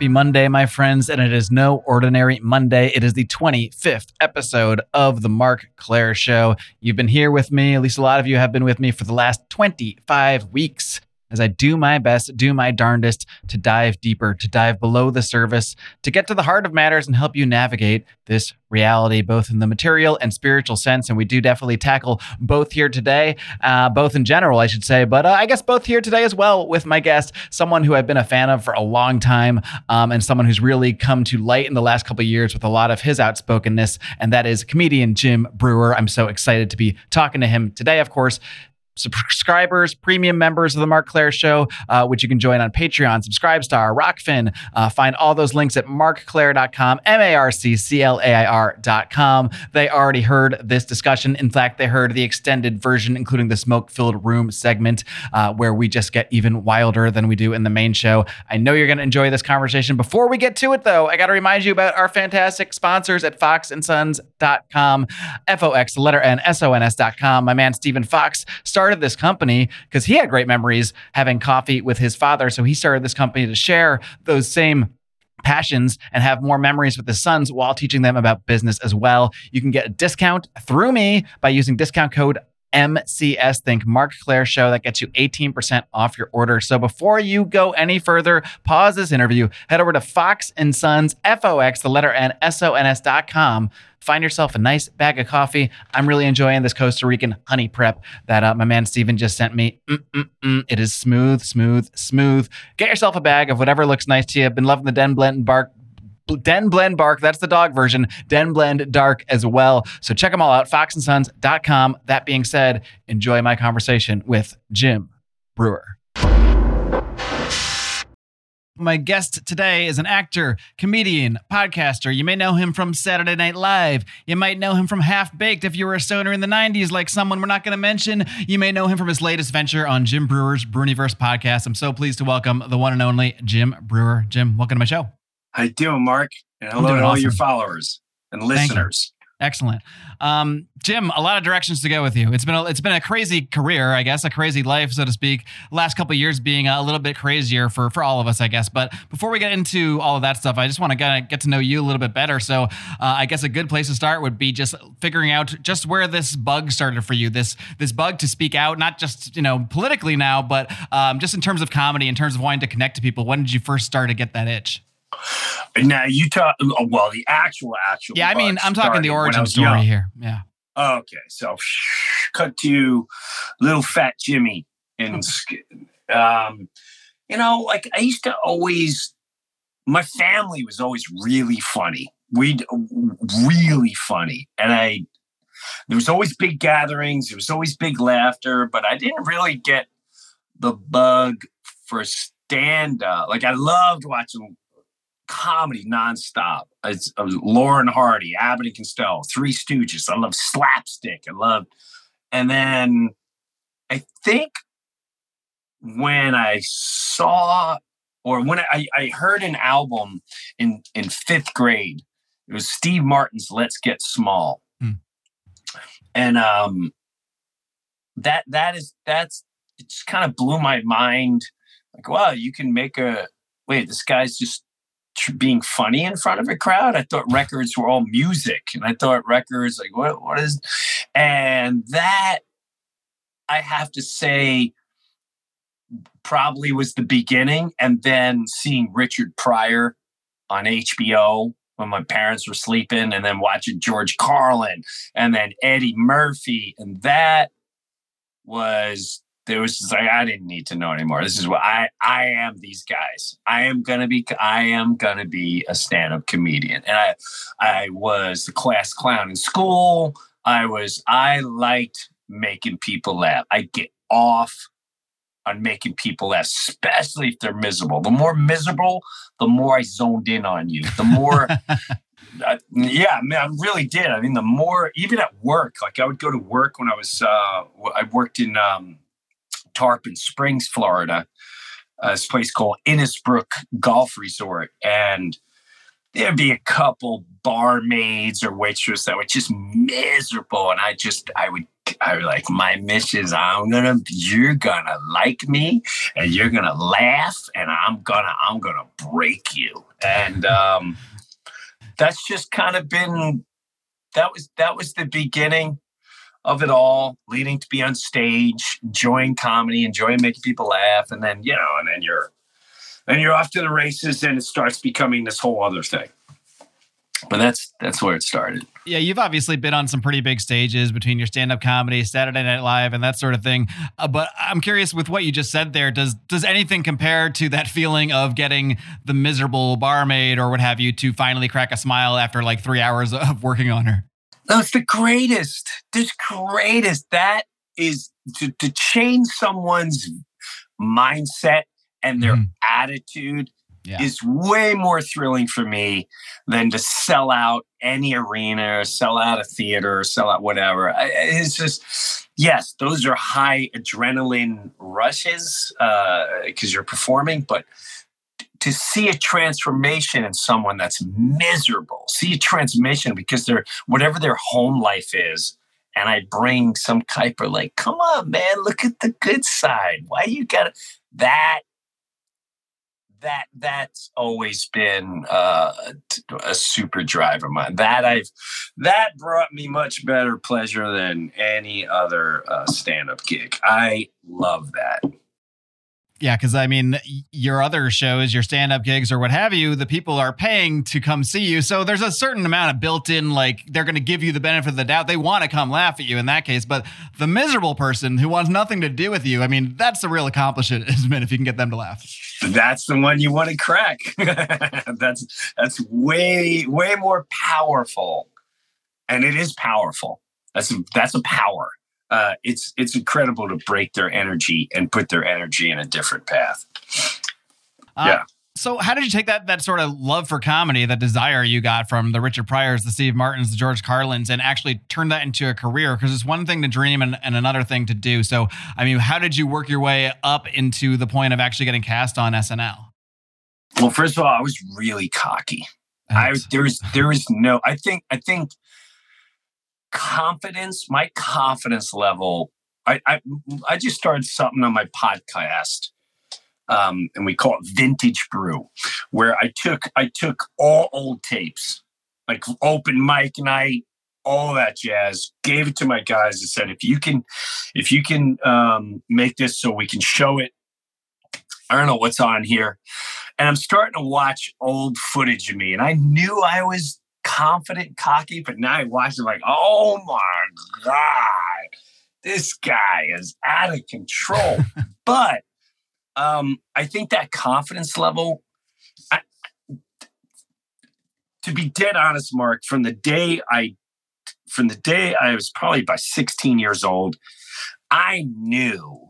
Happy Monday, my friends, and it is no ordinary Monday. It is the 25th episode of the Marc Clair Show. You've been here with me, at least a lot of you have been with me for the last 25 weeks as I do my best, do my darndest to dive deeper, to dive below the surface, to get to the heart of matters and help you navigate this reality, both in the material and spiritual sense. And we do definitely tackle both here today, uh, both in general, I should say, but uh, I guess both here today as well with my guest, someone who I've been a fan of for a long time, um, and someone who's really come to light in the last couple years with a lot of his outspokenness, and that is comedian Jim Breuer. I'm so excited to be talking to him today, of course subscribers, premium members of the Marc Clair Show, uh, which you can join on Patreon, Subscribestar, Rokfin. Uh, find all those links at marcclair.com, M A R C C L A I R.com. They already heard this discussion. In fact, they heard the extended version, including the smoke filled room segment, uh, where we just get even wilder than we do in the main show. I know you're going to enjoy this conversation. Before we get to it, though, I got to remind you about our fantastic sponsors at foxandsons.com, F O X, letter N, S O N S.com. My man, Stephen Fox, started started this company because he had great memories having coffee with his father. So he started this company to share those same passions and have more memories with his sons while teaching them about business as well. You can get a discount through me by using discount code MCS Think Marc Clair Show. That gets you 18% off your order. So before you go any further, pause this interview, head over to Fox and Sons, F O X, the letter N, S O N S dot com Find yourself a nice bag of coffee. I'm really enjoying this Costa Rican honey prep that uh, my man Steven just sent me. Mm-mm-mm. It is smooth, smooth, smooth. Get yourself a bag of whatever looks nice to you. I've been loving the Den Blend and Bark Den Blend Bark. That's the dog version. Den Blend Dark as well. So check them all out. Foxandsons.com. That being said, enjoy my conversation with Jim Breuer. My guest today is an actor, comedian, podcaster. You may know him from Saturday Night Live. You might know him from Half Baked if you were a stoner in the 90s, like someone we're not going to mention. You may know him from his latest venture on Jim Breuer's Breuniverse podcast. I'm so pleased to welcome the one and only Jim Breuer. Jim, welcome to my show. How you doing, Marc? And hello to all your followers and listeners. Excellent, um, Jim. A lot of directions to go with you. It's been a, it's been a crazy career, I guess, a crazy life, so to speak. Last couple years being a little bit crazier for for all of us, I guess. But before we get into all of that stuff, I just want to get get to know you a little bit better. So, uh, I guess a good place to start would be just figuring out just where this bug started for you. This this bug to speak out, not just you know politically now, but um, just in terms of comedy, in terms of wanting to connect to people. When did you first start to get that itch? Now you talk oh, well the actual actual. Yeah, I mean I'm talking the origin story young. here. Yeah. Okay, so cut to little fat Jimmy and um, you know, like I used to always. My family was always really funny. We'd really funny, and I there was always big gatherings. There was always big laughter, but I didn't really get the bug for stand up. Like I loved watching comedy nonstop. It's uh, Laurel and Hardy, Abbott and Costello, Three Stooges. I love slapstick. I love, and then I think when I saw or when I, I heard an album in in fifth grade, it was Steve Martin's "Let's Get Small," hmm. and um, that that is that's it just kind of blew my mind. Like, wow, you can make a wait. This guy's just being funny in front of a crowd. I thought records were all music, and I thought records like what what is, and that I have to say probably was the beginning, and then seeing Richard Pryor on HBO when my parents were sleeping, and then watching George Carlin, and then Eddie Murphy, and that was there was just like I didn't need to know anymore. This is what I I am these guys. I am gonna be I am gonna be a stand-up comedian. And I I was the class clown in school. I was I liked making people laugh. I get off on making people laugh, especially if they're miserable. The more miserable, the more I zoned in on you. The more Uh, yeah, I, mean, I really did. I mean, the more, even at work, like I would go to work when I was, uh, I worked in um, Tarpon Springs, Florida, uh, this place called Innisbrook Golf Resort. And there'd be a couple barmaids or waitresses that were just miserable. And I just, I would, I was like, my missus, I'm gonna, you're gonna like me, and you're gonna laugh, and I'm gonna, I'm gonna break you, and um, that's just kind of been, that was that was the beginning of it all, leading to be on stage, enjoying comedy, enjoying making people laugh, and then you know, and then you're, then you're off to the races, and it starts becoming this whole other thing but that's that's where it started. Yeah, you've obviously been on some pretty big stages between your stand-up comedy, Saturday Night Live, and that sort of thing. Uh, but I'm curious with what you just said there. Does does anything compare to that feeling of getting the miserable barmaid or what have you to finally crack a smile after like three hours of working on her? No, it's the greatest. This greatest. That is to, to change someone's mindset and their mm. attitude yeah. is way more thrilling for me than to sell out any arena or sell out a theater or sell out whatever. It's just, yes, those are high adrenaline rushes because uh, you're performing, but to see a transformation in someone that's miserable, see a transformation because they're whatever their home life is. And I bring some type of like, come on, man, look at the good side. Why you got that that that's always been uh, a super drive of mine. That I've that brought me much better pleasure than any other uh, stand up gig. I love that. Yeah, because I mean, your other shows, your stand up gigs, or what have you, the people are paying to come see you. So there's a certain amount of built in, like, they're going to give you the benefit of the doubt. They want to come laugh at you in that case. But the miserable person who wants nothing to do with you, I mean, that's a real accomplishment if you can get them to laugh. That's the one you want to crack. that's that's way way more powerful, and it is powerful. That's that's a power uh, it's it's incredible to break their energy and put their energy in a different path. Uh, yeah. So, how did you take that that sort of love for comedy, that desire you got from the Richard Pryors, the Steve Martins, the George Carlins, and actually turn that into a career? Because it's one thing to dream and, and another thing to do. So, I mean, how did you work your way up into the point of actually getting cast on SNL? Well, first of all, I was really cocky. I there was there was no. I think I think confidence, my confidence level, I, I, I just started something on my podcast. Um, and we call it vintage brew where i took i took all old tapes like open mic night all that jazz gave it to my guys and said if you can if you can um, make this so we can show it i don't know what's on here and i'm starting to watch old footage of me and i knew i was confident, cocky, but now I watch him like, oh my God, this guy is out of control. but um, I think that confidence level, I, to be dead honest, Marc, from the day I from the day I was probably by 16 years old, I knew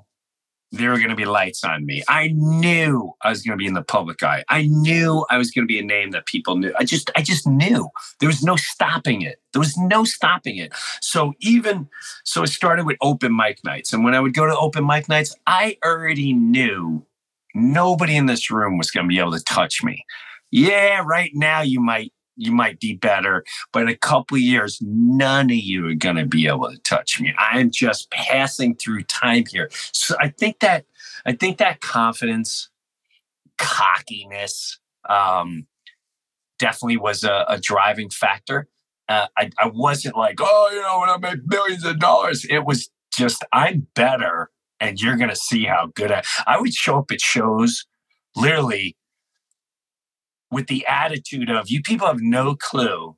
there were going to be lights on me. I knew I was going to be in the public eye. I knew I was going to be a name that people knew. I just, I just knew there was no stopping it. There was no stopping it. So even, so it started with open mic nights. And when I would go to open mic nights, I already knew nobody in this room was going to be able to touch me. Yeah, right now you might you might be better, but in a couple years, none of you are going to be able to touch me. I'm just passing through time here. So I think that I think that confidence, cockiness, um, definitely was a, a driving factor. Uh, I, I wasn't like, oh, you know, when I make millions of dollars, it was just I'm better, and you're going to see how good I. I would show up at shows, literally with the attitude of you people have no clue.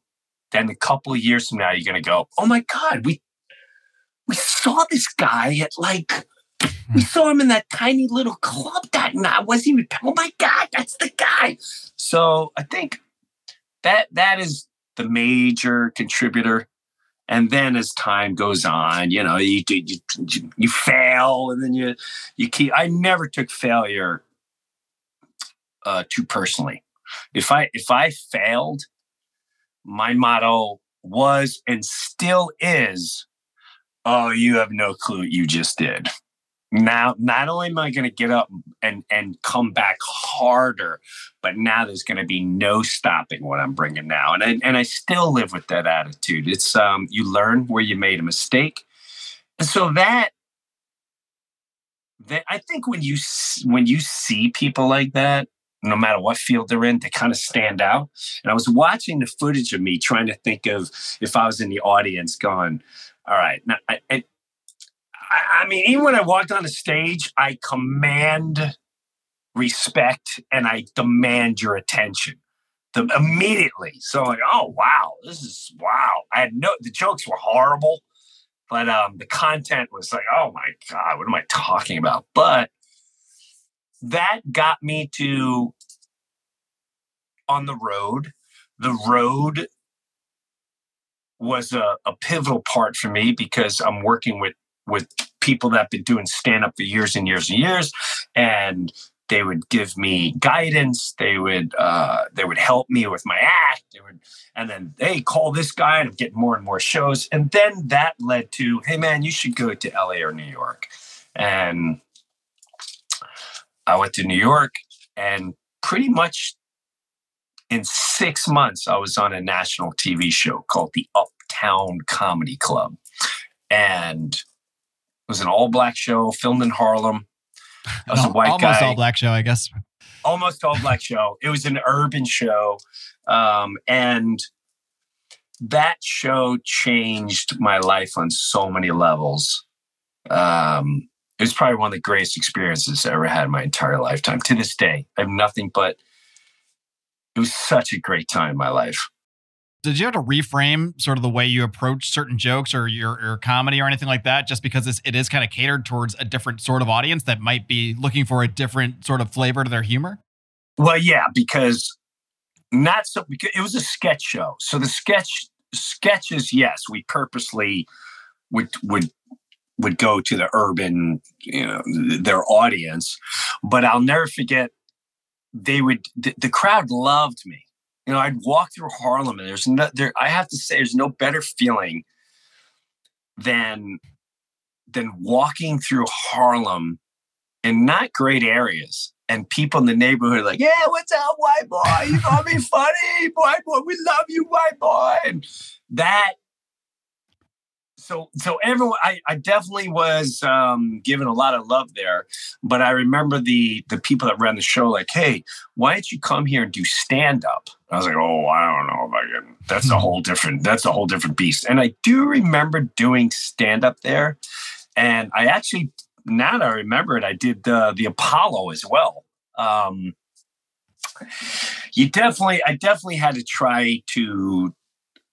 Then a couple of years from now, you're going to go, oh my God, we we saw this guy at like we hmm. saw him in that tiny little club that night. Wasn't even oh my God, that's the guy. So I think that that is the major contributor. And then as time goes on, you know, you you, you, you fail and then you you keep I never took failure uh, too personally. If I if I failed, my motto was and still is, oh, you have no clue what you just did. Now, not only am I going to get up and and come back harder, but now there's going to be no stopping what I'm bringing now, and I, and I still live with that attitude. It's um, you learn where you made a mistake, and so that that I think when you when you see people like that, no matter what field they're in, they kind of stand out. And I was watching the footage of me trying to think of if I was in the audience, going, "All right, now, I, I, I mean, even when I walked on the stage, I command respect and I demand your attention." Immediately. So like, oh wow, this is wow. I had no the jokes were horrible. But um, the content was like, oh my God, what am I talking about? But that got me to on the road. The road was a, a pivotal part for me because I'm working with with people that have been doing stand up for years and years and years and they would give me guidance they would uh, they would help me with my act they would and then they call this guy and I'm getting more and more shows and then that led to hey man you should go to la or new york and i went to new york and pretty much in six months i was on a national tv show called the uptown comedy club and it was an all black show filmed in harlem I was a white almost guy. all black show, I guess. Almost all black show. It was an urban show, um, and that show changed my life on so many levels. Um, it was probably one of the greatest experiences I ever had in my entire lifetime. To this day, I have nothing but. It was such a great time in my life did you have to reframe sort of the way you approach certain jokes or your, your comedy or anything like that just because it's, it is kind of catered towards a different sort of audience that might be looking for a different sort of flavor to their humor well yeah because not so because it was a sketch show so the sketch sketches yes we purposely would would would go to the urban you know their audience but i'll never forget they would the, the crowd loved me you know, I'd walk through Harlem and there's no there I have to say there's no better feeling than than walking through Harlem in not great areas and people in the neighborhood are like, yeah, what's up, white boy? You gonna be funny, white boy. We love you, white boy. And that so so everyone I, I definitely was um, given a lot of love there but i remember the the people that ran the show like hey why don't you come here and do stand up i was like oh i don't know if i can. That's a whole different that's a whole different beast. And i do remember doing stand up there and i actually now that i remember it i did the the apollo as well. Um, you definitely i definitely had to try to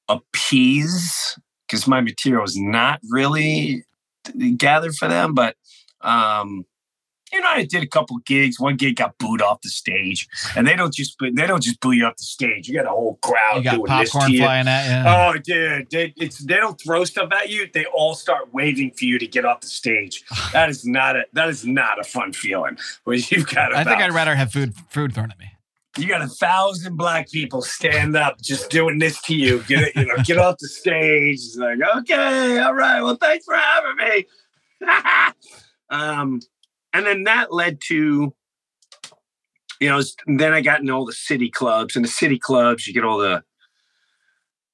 appease because my material is not really gathered for them. But um, you know, I did a couple gigs. One gig got booed off the stage, and they don't just they don't just boo you off the stage. You got a whole crowd you got doing popcorn this flying at you. Oh, dude, they, it's they don't throw stuff at you. They all start waving for you to get off the stage. that is not a that is not a fun feeling. Where you've got. I think I'd rather have food food thrown at me you got a thousand black people stand up just doing this to you. Get it, you know, get off the stage. It's like, okay, all right. Well, thanks for having me. um, and then that led to, you know, then I got into all the city clubs. And the city clubs, you get all the,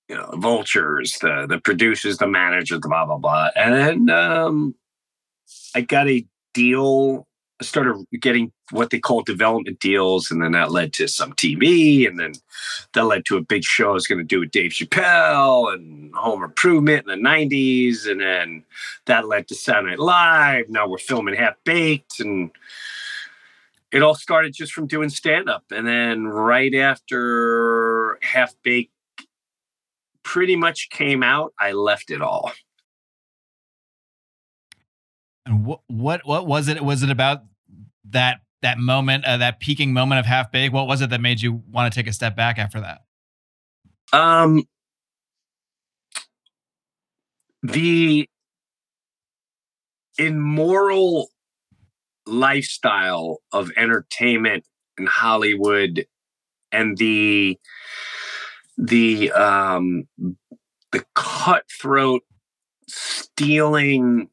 you know, the vultures, the the producers, the managers, the blah blah blah. And then um, I got a deal I started getting what they call development deals, and then that led to some TV, and then that led to a big show I was going to do with Dave Chappelle and Home Improvement in the '90s, and then that led to Saturday Night Live. Now we're filming Half Baked, and it all started just from doing stand up, and then right after Half Baked pretty much came out, I left it all. And what what what was it? Was it about that that moment, uh, that peaking moment of half baked? What was it that made you want to take a step back after that? Um, the immoral lifestyle of entertainment in Hollywood and the the um the cutthroat stealing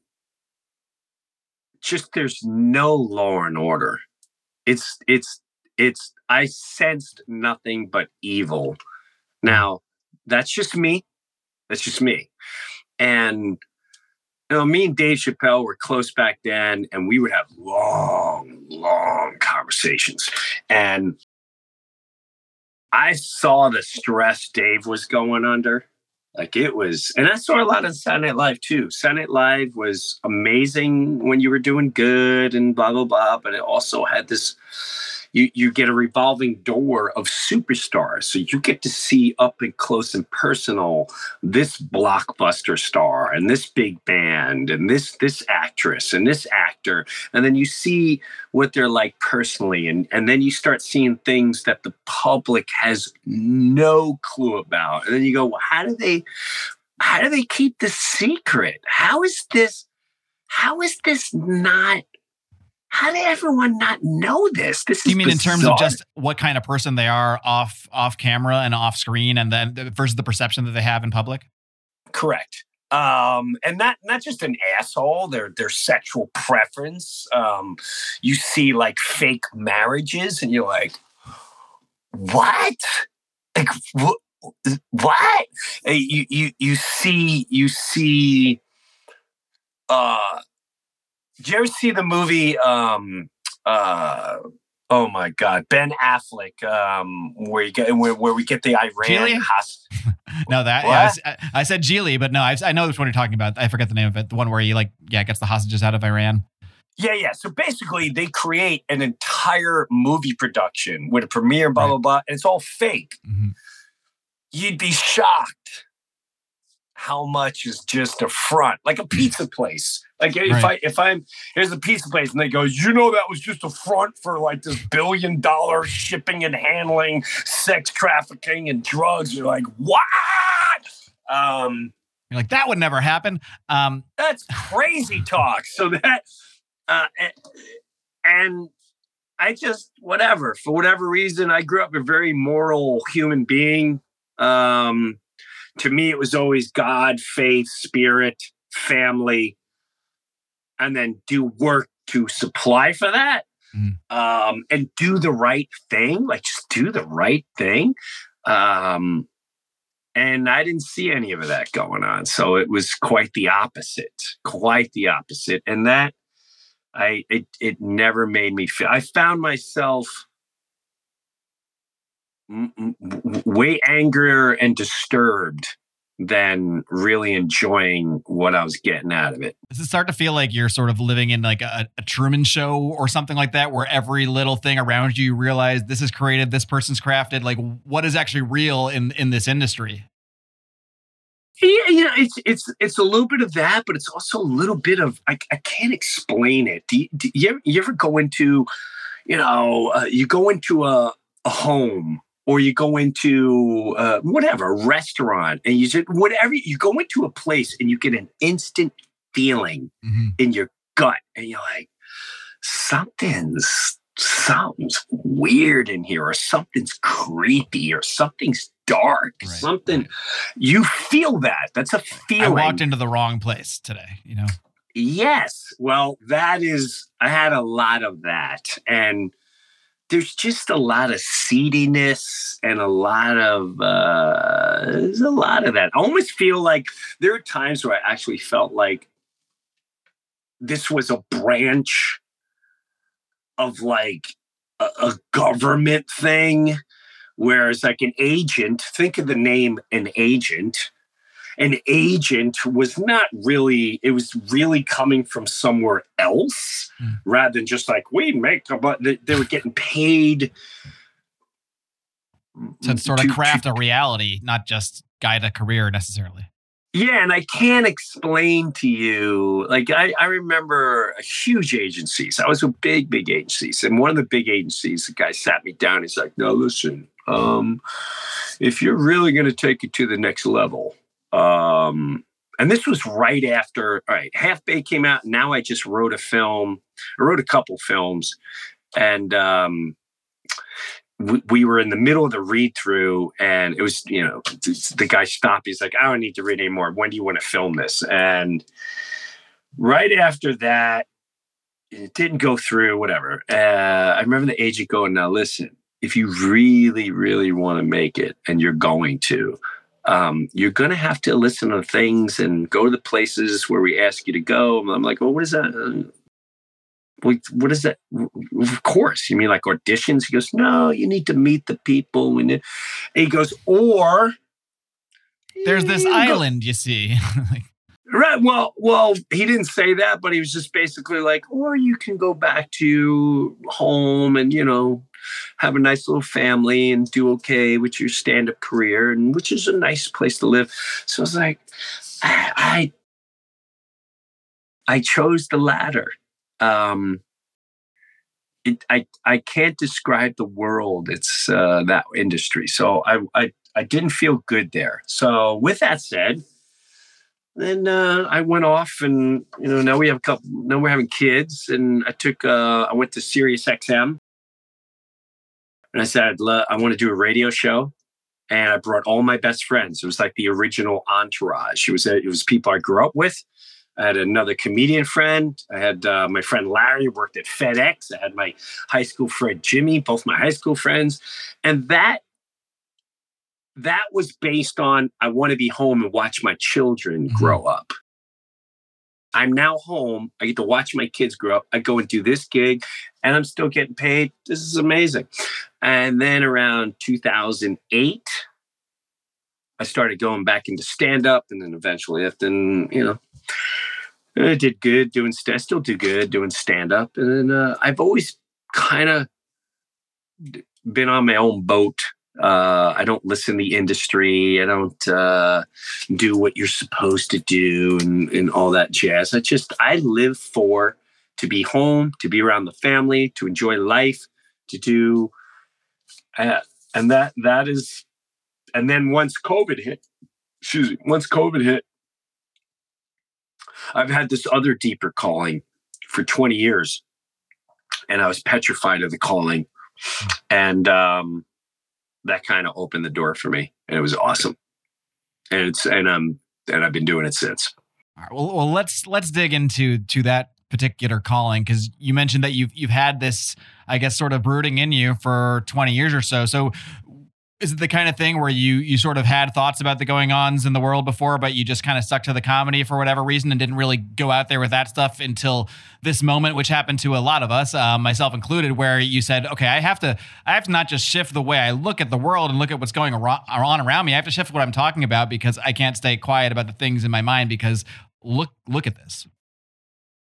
just there's no law and order. It's it's it's I sensed nothing but evil. Now, that's just me. That's just me. And you know, me and Dave Chappelle were close back then, and we would have long, long conversations. And I saw the stress Dave was going under. Like it was, and I saw a lot of Saturday Night Live too. Saturday Night Live was amazing when you were doing good and blah blah blah, but it also had this you you get a revolving door of superstars. So you get to see up and close and personal this blockbuster star and this big band and this this actress and this actor. And then you see what they're like personally. And, and then you start seeing things that the public has no clue about. And then you go, well, how do they how do they keep this secret? How is this how is this not how did everyone not know this? This you mean bizarre. in terms of just what kind of person they are off off camera and off screen, and then versus the perception that they have in public? Correct. Um, and not not just an asshole. Their their sexual preference. Um, you see like fake marriages, and you're like, what? Like what? What? You you you see you see. Uh, did you ever see the movie? Um, uh, oh my God, Ben Affleck, um, where you get where, where we get the Iran hostage. no, that yeah, I, I, said Gigli, but no, I, I know which one you're talking about. I forget the name of it. The one where he like yeah gets the hostages out of Iran. Yeah, yeah. So basically, they create an entire movie production with a premiere, blah right. blah blah, and it's all fake. Mm-hmm. You'd be shocked how much is just a front, like a pizza place. Like if right. I if I'm here's a pizza place and they go, you know that was just a front for like this billion dollar shipping and handling, sex trafficking and drugs. You're like, what? Um, You're like that would never happen. Um, that's crazy talk. So that uh, and I just whatever for whatever reason I grew up a very moral human being. Um, to me, it was always God, faith, spirit, family, and then do work to supply for that mm. um, and do the right thing. Like just do the right thing. Um, and I didn't see any of that going on. So it was quite the opposite, quite the opposite. And that I it it never made me feel. I found myself way angrier and disturbed than really enjoying what I was getting out of it. Does it start to feel like you're sort of living in like a, a, Truman show or something like that, where every little thing around you, you realize this is created, this person's crafted? Like, what is actually real in in this industry? Yeah, you know, it's it's it's a little bit of that, but it's also a little bit of I, I can't explain it. Do you, do you, ever, you ever go into, you know, uh, you go into a a home or you go into uh, whatever a restaurant and you just whatever you go into a place and you get an instant feeling mm-hmm. in your gut and you're like something's something's weird in here or something's creepy or something's dark. Right. something you feel that. That's a feeling i walked into the wrong place today you know? Yes. Well that is i had a lot of that. And there's just a lot of seediness and a lot of uh, there's a lot of that. I almost feel like there are times where I actually felt like this was a branch of like a, a government thing, whereas like an agent. Think of the name an agent an agent was not really it was really coming from somewhere else mm. rather than just like we make a but they, they were getting paid to sort of craft to, a reality not just guide a career necessarily yeah and i can't explain to you like I, I remember huge agencies i was with big big agencies and one of the big agencies the guy sat me down he's like no listen um, if you're really going to take it to the next level um, and this was right after, all right, Half Bay came out. Now I just wrote a film. I wrote a couple films. And um, we, we were in the middle of the read through, and it was, you know, the guy stopped. He's like, I don't need to read anymore. When do you want to film this? And right after that, it didn't go through, whatever. Uh, I remember the agent going, Now listen, if you really, really want to make it and you're going to, um, you're going to have to listen to things and go to the places where we ask you to go. And I'm like, well, what is that? Uh, what is that? Of course. You mean like auditions? He goes, no, you need to meet the people. And he goes, or there's this island, go. you see. right. Well, well, he didn't say that, but he was just basically like, or you can go back to home and, you know, have a nice little family and do okay with your stand-up career, and which is a nice place to live. So I was like, I, I, I chose the latter. Um, it, I I can't describe the world. It's uh, that industry. So I, I I didn't feel good there. So with that said, then uh, I went off and you know now we have a couple. Now we're having kids, and I took uh, I went to Sirius XM and I said, I want to do a radio show. And I brought all my best friends. It was like the original entourage. It was, it was people I grew up with. I had another comedian friend. I had uh, my friend Larry worked at FedEx. I had my high school friend Jimmy, both my high school friends. And that that was based on I want to be home and watch my children mm-hmm. grow up. I'm now home. I get to watch my kids grow up. I go and do this gig and I'm still getting paid. This is amazing. And then around 2008, I started going back into stand up and then eventually, then, you know, I did good doing, I still do good doing stand up. And then uh, I've always kind of been on my own boat uh, I don't listen to the industry. I don't uh, do what you're supposed to do and, and all that jazz. I just, I live for to be home, to be around the family, to enjoy life, to do, uh, and that, that is, and then once COVID hit, excuse me, once COVID hit, I've had this other deeper calling for 20 years and I was petrified of the calling. And, um, that kind of opened the door for me, and it was awesome. And it's and um and I've been doing it since. All right. Well, well, let's let's dig into to that particular calling because you mentioned that you've you've had this, I guess, sort of brooding in you for twenty years or so. So, is it the kind of thing where you you sort of had thoughts about the going ons in the world before, but you just kind of stuck to the comedy for whatever reason and didn't really go out there with that stuff until this moment, which happened to a lot of us, uh, myself included, where you said, "Okay, I have to I have to not just shift the way I look at the world and look at what's going on around me. I have to shift what I'm talking about because I can't stay quiet about the things in my mind because look look at this."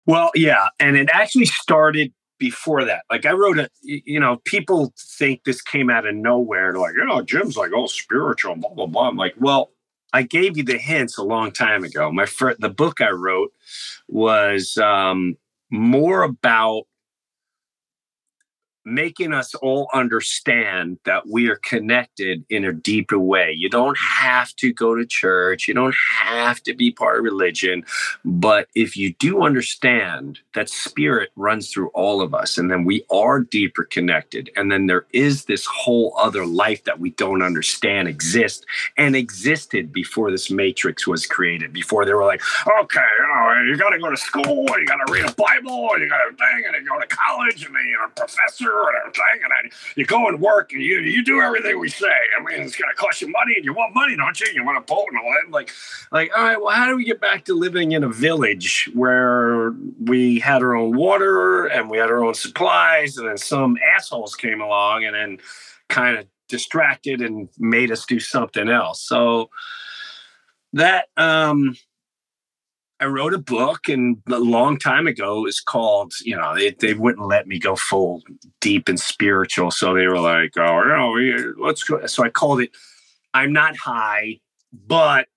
Well, yeah, and it actually started before that. Like I wrote a, you know, people think this came out of nowhere. They're like, you know, Jim's like all spiritual, blah blah blah. I'm like, well, I gave you the hints a long time ago. My first, the book I wrote was um, more about making us all understand that we are connected in a deeper way. You don't have to go to church, you don't have to be part of religion, but if you do understand that spirit runs through all of us and then we are deeper connected and then there is this whole other life that we don't understand exists and existed before this matrix was created, before they were like, okay, oh, you got to go to school, you got to read a Bible, you got to thing, and you go to college, and then you're a professor and everything, and you go and work and you you do everything we say. I mean, it's gonna cost you money, and you want money, don't you? You want a boat and all that. Like, like, all right, well, how do we get back to living in a village where we had our own water and we had our own supplies, and then some assholes came along and then kind of distracted and made us do something else. So that um I wrote a book and a long time ago is called, you know, they, they wouldn't let me go full deep and spiritual. So they were like, oh, no, let's go. So I called it, I'm not high, but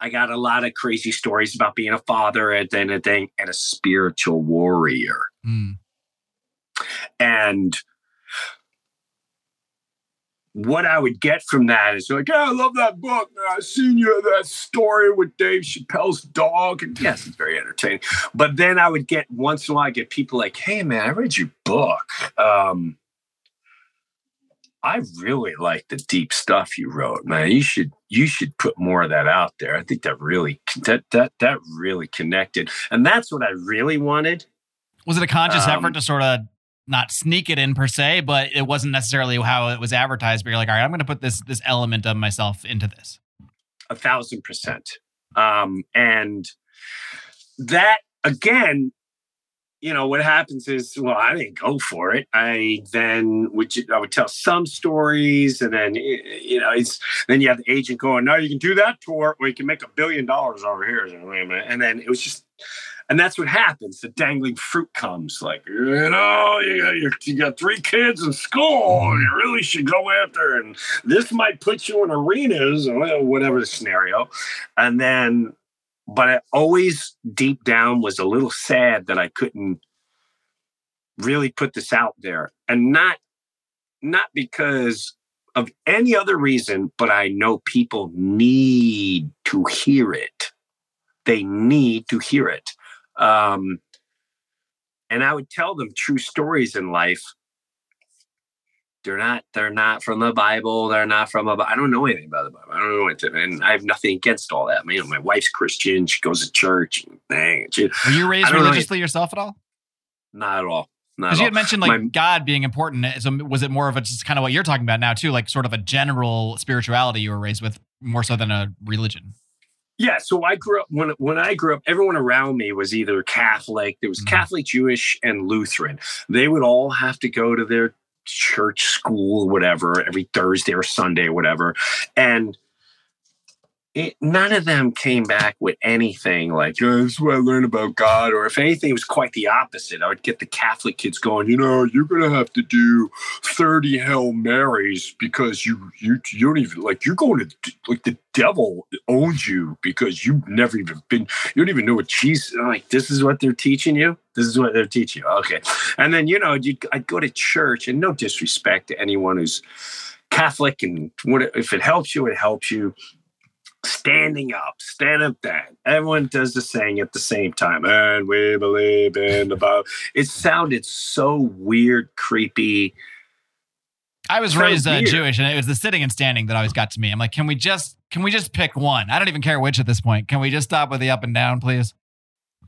I got a lot of crazy stories about being a father and then a thing and a spiritual warrior. Mm. And what I would get from that is like, yeah, I love that book. I've seen you that story with Dave Chappelle's dog. And yes, it's very entertaining. But then I would get once in a while I get people like, hey man, I read your book. Um, I really like the deep stuff you wrote, man. You should you should put more of that out there. I think that really that that that really connected. And that's what I really wanted. Was it a conscious um, effort to sort of not sneak it in per se, but it wasn't necessarily how it was advertised. But you're like, all right, I'm going to put this this element of myself into this. a thousand percent. Um, and that again, you know, what happens is, well, I didn't go for it. I then would I would tell some stories, and then you know, it's then you have the agent going, "No, you can do that tour, or you can make a billion dollars over here." And then it was just and that's what happens. The dangling fruit comes, like you know, you got, you got three kids in school, you really should go after, and this might put you in arenas or whatever the scenario. And then, but I always deep down was a little sad that I couldn't really put this out there, and not not because of any other reason, but I know people need to hear it. They need to hear it. Um, and I would tell them true stories in life. They're not. They're not from the Bible. They're not from a. I don't know anything about the Bible. I don't know what to, and I have nothing against all that. You know, my wife's Christian. She goes to church. Thing. She, Were you raised religiously yourself at all? Not at all. Because you had mentioned like my, God being important. So was it more of a just kind of what you're talking about now too, like sort of a general spirituality you were raised with more so than a religion? Yeah, so I grew up when when I grew up, everyone around me was either Catholic, there was mm-hmm. Catholic, Jewish, and Lutheran. They would all have to go to their church school, whatever, every Thursday or Sunday or whatever. And it, none of them came back with anything like, oh, this is what I learned about God. Or if anything, it was quite the opposite. I would get the Catholic kids going, you know, you're going to have to do 30 Hail Marys because you, you, you don't even like, you're going to, like, the devil owns you because you've never even been, you don't even know what Jesus, like, this is what they're teaching you. This is what they're teaching you. Okay. And then, you know, you I'd go to church and no disrespect to anyone who's, Catholic and what if it helps you, it helps you standing up, stand up that. Everyone does the saying at the same time. And we believe in the Bible. It sounded so weird, creepy. I was raised uh, Jewish, and it was the sitting and standing that always got to me. I'm like, can we just can we just pick one? I don't even care which at this point. Can we just stop with the up and down, please?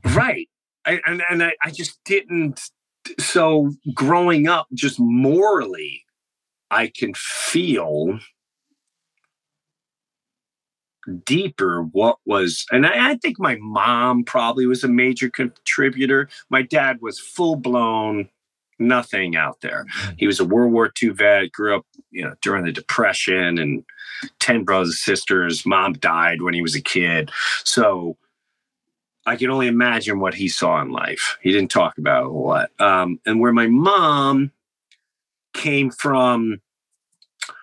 Right. I, and and I, I just didn't. So growing up, just morally, I can feel deeper what was and I, I, think my mom probably was a major contributor. My dad was full blown nothing out there. Mm-hmm. he was a world war ii vet grew up you know during the depression and 10 brothers and sisters. Mom died when he was a kid. So i can only imagine what he saw in life. He didn't talk about a lot. Um, and where my mom came from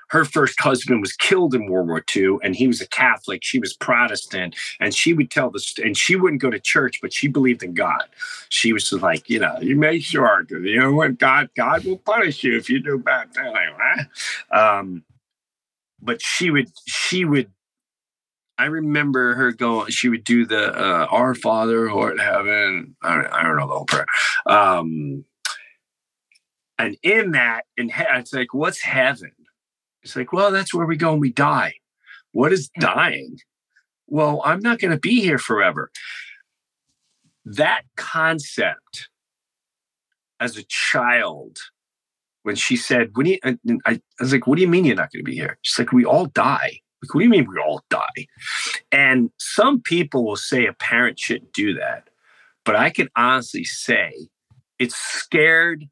her first husband was killed in World War II, and he was a Catholic. She was Protestant, and she would tell this, and she wouldn't go to church, but she believed in God. She was like, you know, you make sure, you know, what God, God will punish you if you do bad things. Um, but she would, she would. I remember her going. She would do the uh, "Our Father who art in heaven." I don't, I don't know the whole prayer. Um, and in that, in he- it's like, what's heaven? It's like, well, that's where we go and we die. What is dying? Well, I'm not going to be here forever. That concept as a child, when she said, "What do you?" I, I was like, "What do you mean you're not going to be here?" She's like, "We all die." Like, what do you mean we all die? And some people will say a parent shouldn't do that, but I can honestly say it scared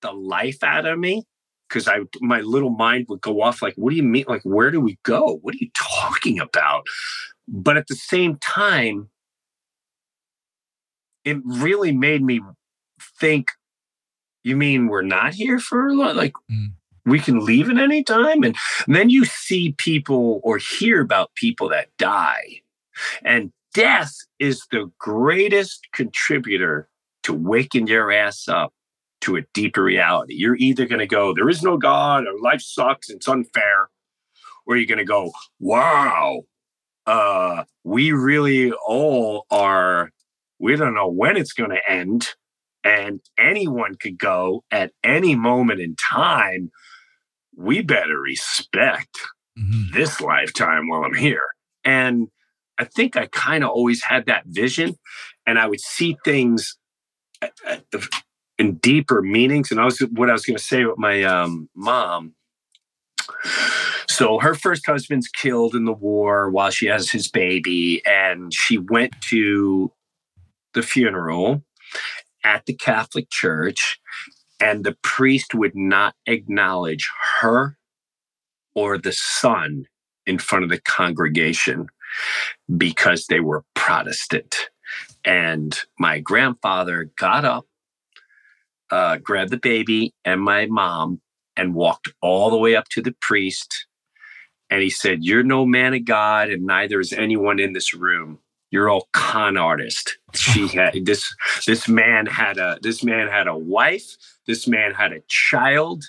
the life out of me because I my little mind would go off like, what do you mean? Like, where do we go? What are you talking about? But at the same time, it really made me think, you mean we're not here for like mm. we can leave at any time? And, and then you see people or hear about people that die. And death is the greatest contributor to waking your ass up to a deeper reality. You're either going to go, there is no God, or life sucks, it's unfair, or you're going to go, wow, uh, we really all are, we don't know when it's going to end. And anyone could go at any moment in time. We better respect mm-hmm. this lifetime while I'm here. And I think I kind of always had that vision, and I would see things in deeper meanings. And I was what I was going to say with my um, mom So her first husband's killed in the war while she has his baby, and she went to the funeral at the Catholic Church, and the priest would not acknowledge her or the son in front of the congregation because they were Protestant. And my grandfather got up, uh, grabbed the baby and my mom, and walked all the way up to the priest. And he said, You're no man of God, and neither is anyone in this room. You're all con artist. She had this this man had a this man had a wife, this man had a child.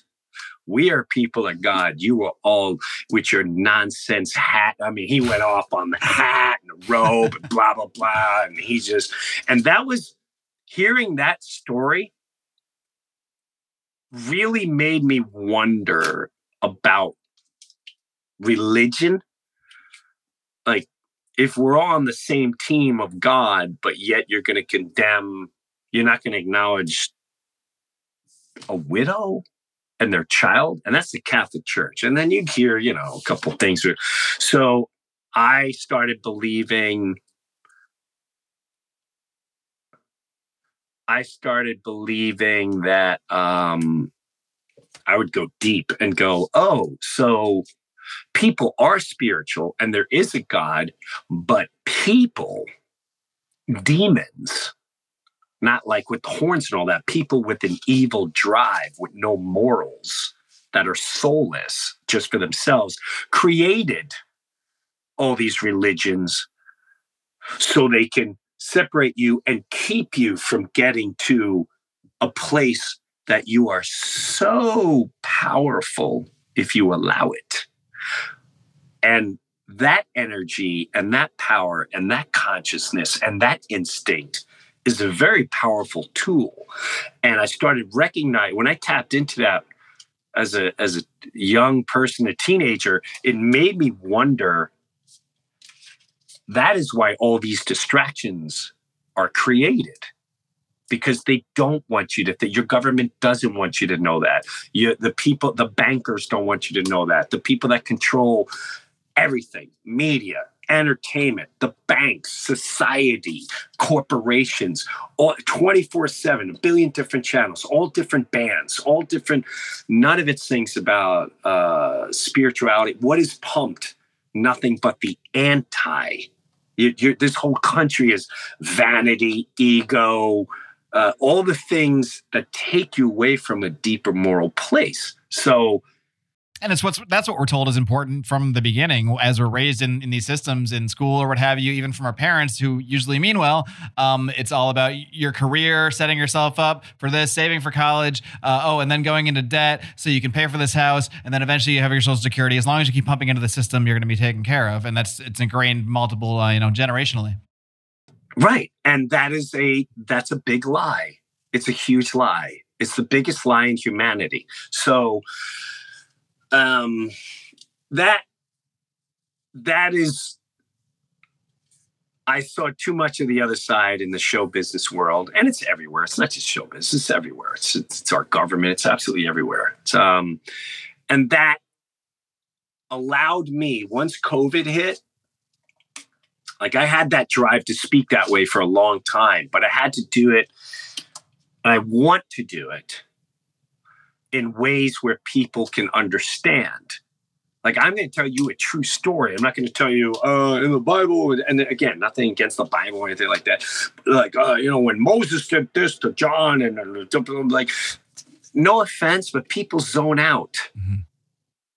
We are people of God. You were all with your nonsense hat. I mean, he went off on the hat and the robe and blah, blah, blah. And he just, and that was hearing that story really made me wonder about religion. Like, if we're all on the same team of God, but yet you're going to condemn, you're not going to acknowledge a widow and their child, and that's the Catholic Church. And then you hear, you know, a couple things. So I started believing. I started believing that um, I would go deep and go, oh, so people are spiritual and there is a God, but people, demons, not like with the horns and all that, people with an evil drive, with no morals, that are soulless just for themselves, created all these religions so they can separate you and keep you from getting to a place that you are so powerful if you allow it. And that energy and that power and that consciousness and that instinct is a very powerful tool. And I started recognizing when I tapped into that as a as a young person, a teenager, it made me wonder. That is why all these distractions are created because they don't want you to think your government doesn't want you to know that you, the people the bankers don't want you to know that the people that control everything media entertainment, the banks, society, corporations, all 24 7, a billion different channels, all different bands, all different, none of it sings about uh, spirituality. What is pumped? Nothing but the anti. You, this whole country is vanity, ego, uh, all the things that take you away from a deeper moral place. So, and it's what's that's what we're told is important from the beginning as we're raised in, in these systems in school or what have you even from our parents who usually mean well. Um, it's all about your career setting yourself up for this saving for college uh, oh and then going into debt so you can pay for this house and then eventually you have your social security. As long as you keep pumping into the system you're going to be taken care of and that's it's ingrained multiple uh, you know generationally. Right and that is a that's a big lie. It's a huge lie. It's the biggest lie in humanity. So um, that that is I saw too much of the other side in the show business world, and it's everywhere. It's not just show business; it's everywhere. It's it's, it's our government. It's absolutely everywhere. It's, um, and that allowed me once COVID hit. Like I had that drive to speak that way for a long time, but I had to do it. And I want to do it in ways where people can understand. Like I'm going to tell you a true story. I'm not going to tell you uh, in the Bible, and again, nothing against the Bible or anything like that. Like uh, you know, when Moses did this to John, and uh, like, no offense, but people zone out. Mm-hmm.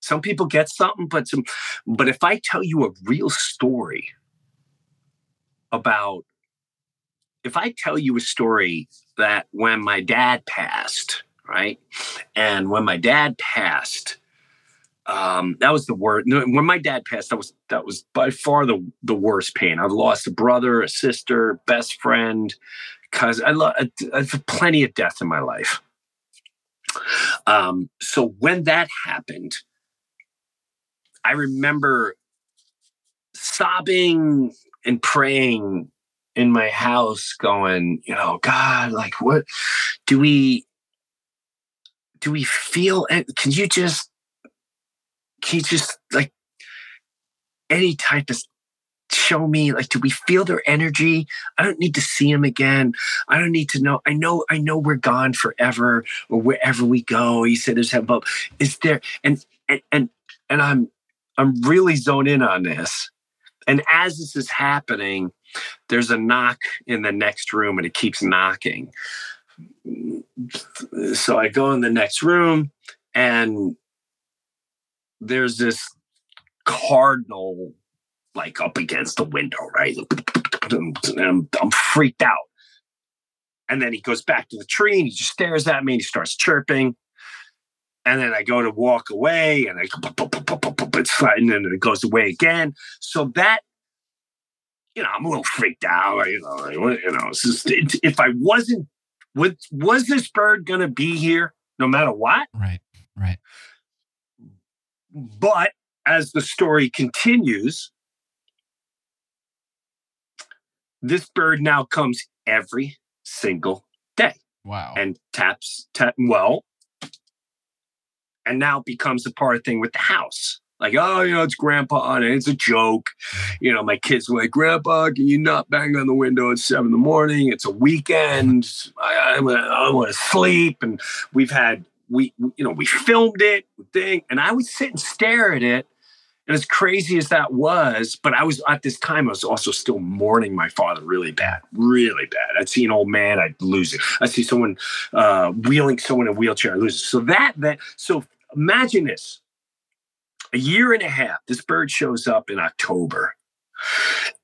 Some people get something, but some. But if I tell you a real story about, if I tell you a story that when my dad passed, right? And when my dad passed, um, that was the worst. When my dad passed, that was that was by far the the worst pain. I've lost a brother, a sister, best friend, because I love I've plenty of death in my life. Um, so when that happened, I remember sobbing and praying in my house, going, you know, God, like, what do we do we feel can you just can you just like any type of show me like do we feel their energy? I don't need to see them again. I don't need to know. I know i know we're gone forever or wherever we go. He said there's heaven but is there and and and, and i'm i'm really zoned in on this. And as this is happening there's a knock in the next room and it keeps knocking so i go in the next room and there's this cardinal like up against the window, right? I'm, I'm freaked out. And then he goes back to the tree and he just stares at me and he starts chirping. And then I go to walk away and I it's and then it goes away again. So that, you know, I'm a little freaked out. You know, you know, just, if I wasn't, was, was this bird going to be here no matter what? Right, right. But as the story continues, this bird now comes every single day. Wow. And taps, tap, well, and now becomes a part of thing with the house. Like, oh, you know, it's grandpa and it's a joke. You know, my kids were like, Grandpa, can you not bang on the window at seven in the morning? It's a weekend. I, I, I want to sleep. And we've had, we, you know, we filmed it, thing, and I would sit and stare at it and as crazy as that was, but I was at this time, I was also still mourning my father really bad, really bad. I'd see an old man, I'd lose it. I'd see someone uh, wheeling someone in a wheelchair, I lose it. So that, that, so imagine this a year and a half, this bird shows up in October.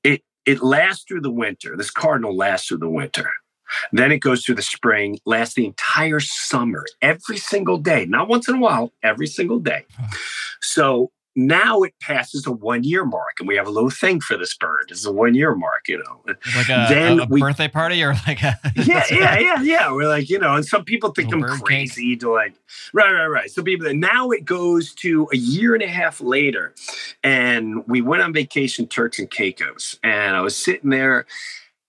It, it lasts through the winter. This cardinal lasts through the winter. Then it goes through the spring, lasts the entire summer, every single day, not once in a while, every single day. So now it passes a one year mark, and we have a little thing for this bird. It's a one year mark, you know. Like a, then a, a we, birthday party or like a yeah, yeah, yeah, yeah. We're like, you know, and some people think I'm crazy cake. to like, right, right, right. So people now it goes to a year and a half later, and we went on vacation, Turks and Caicos, and I was sitting there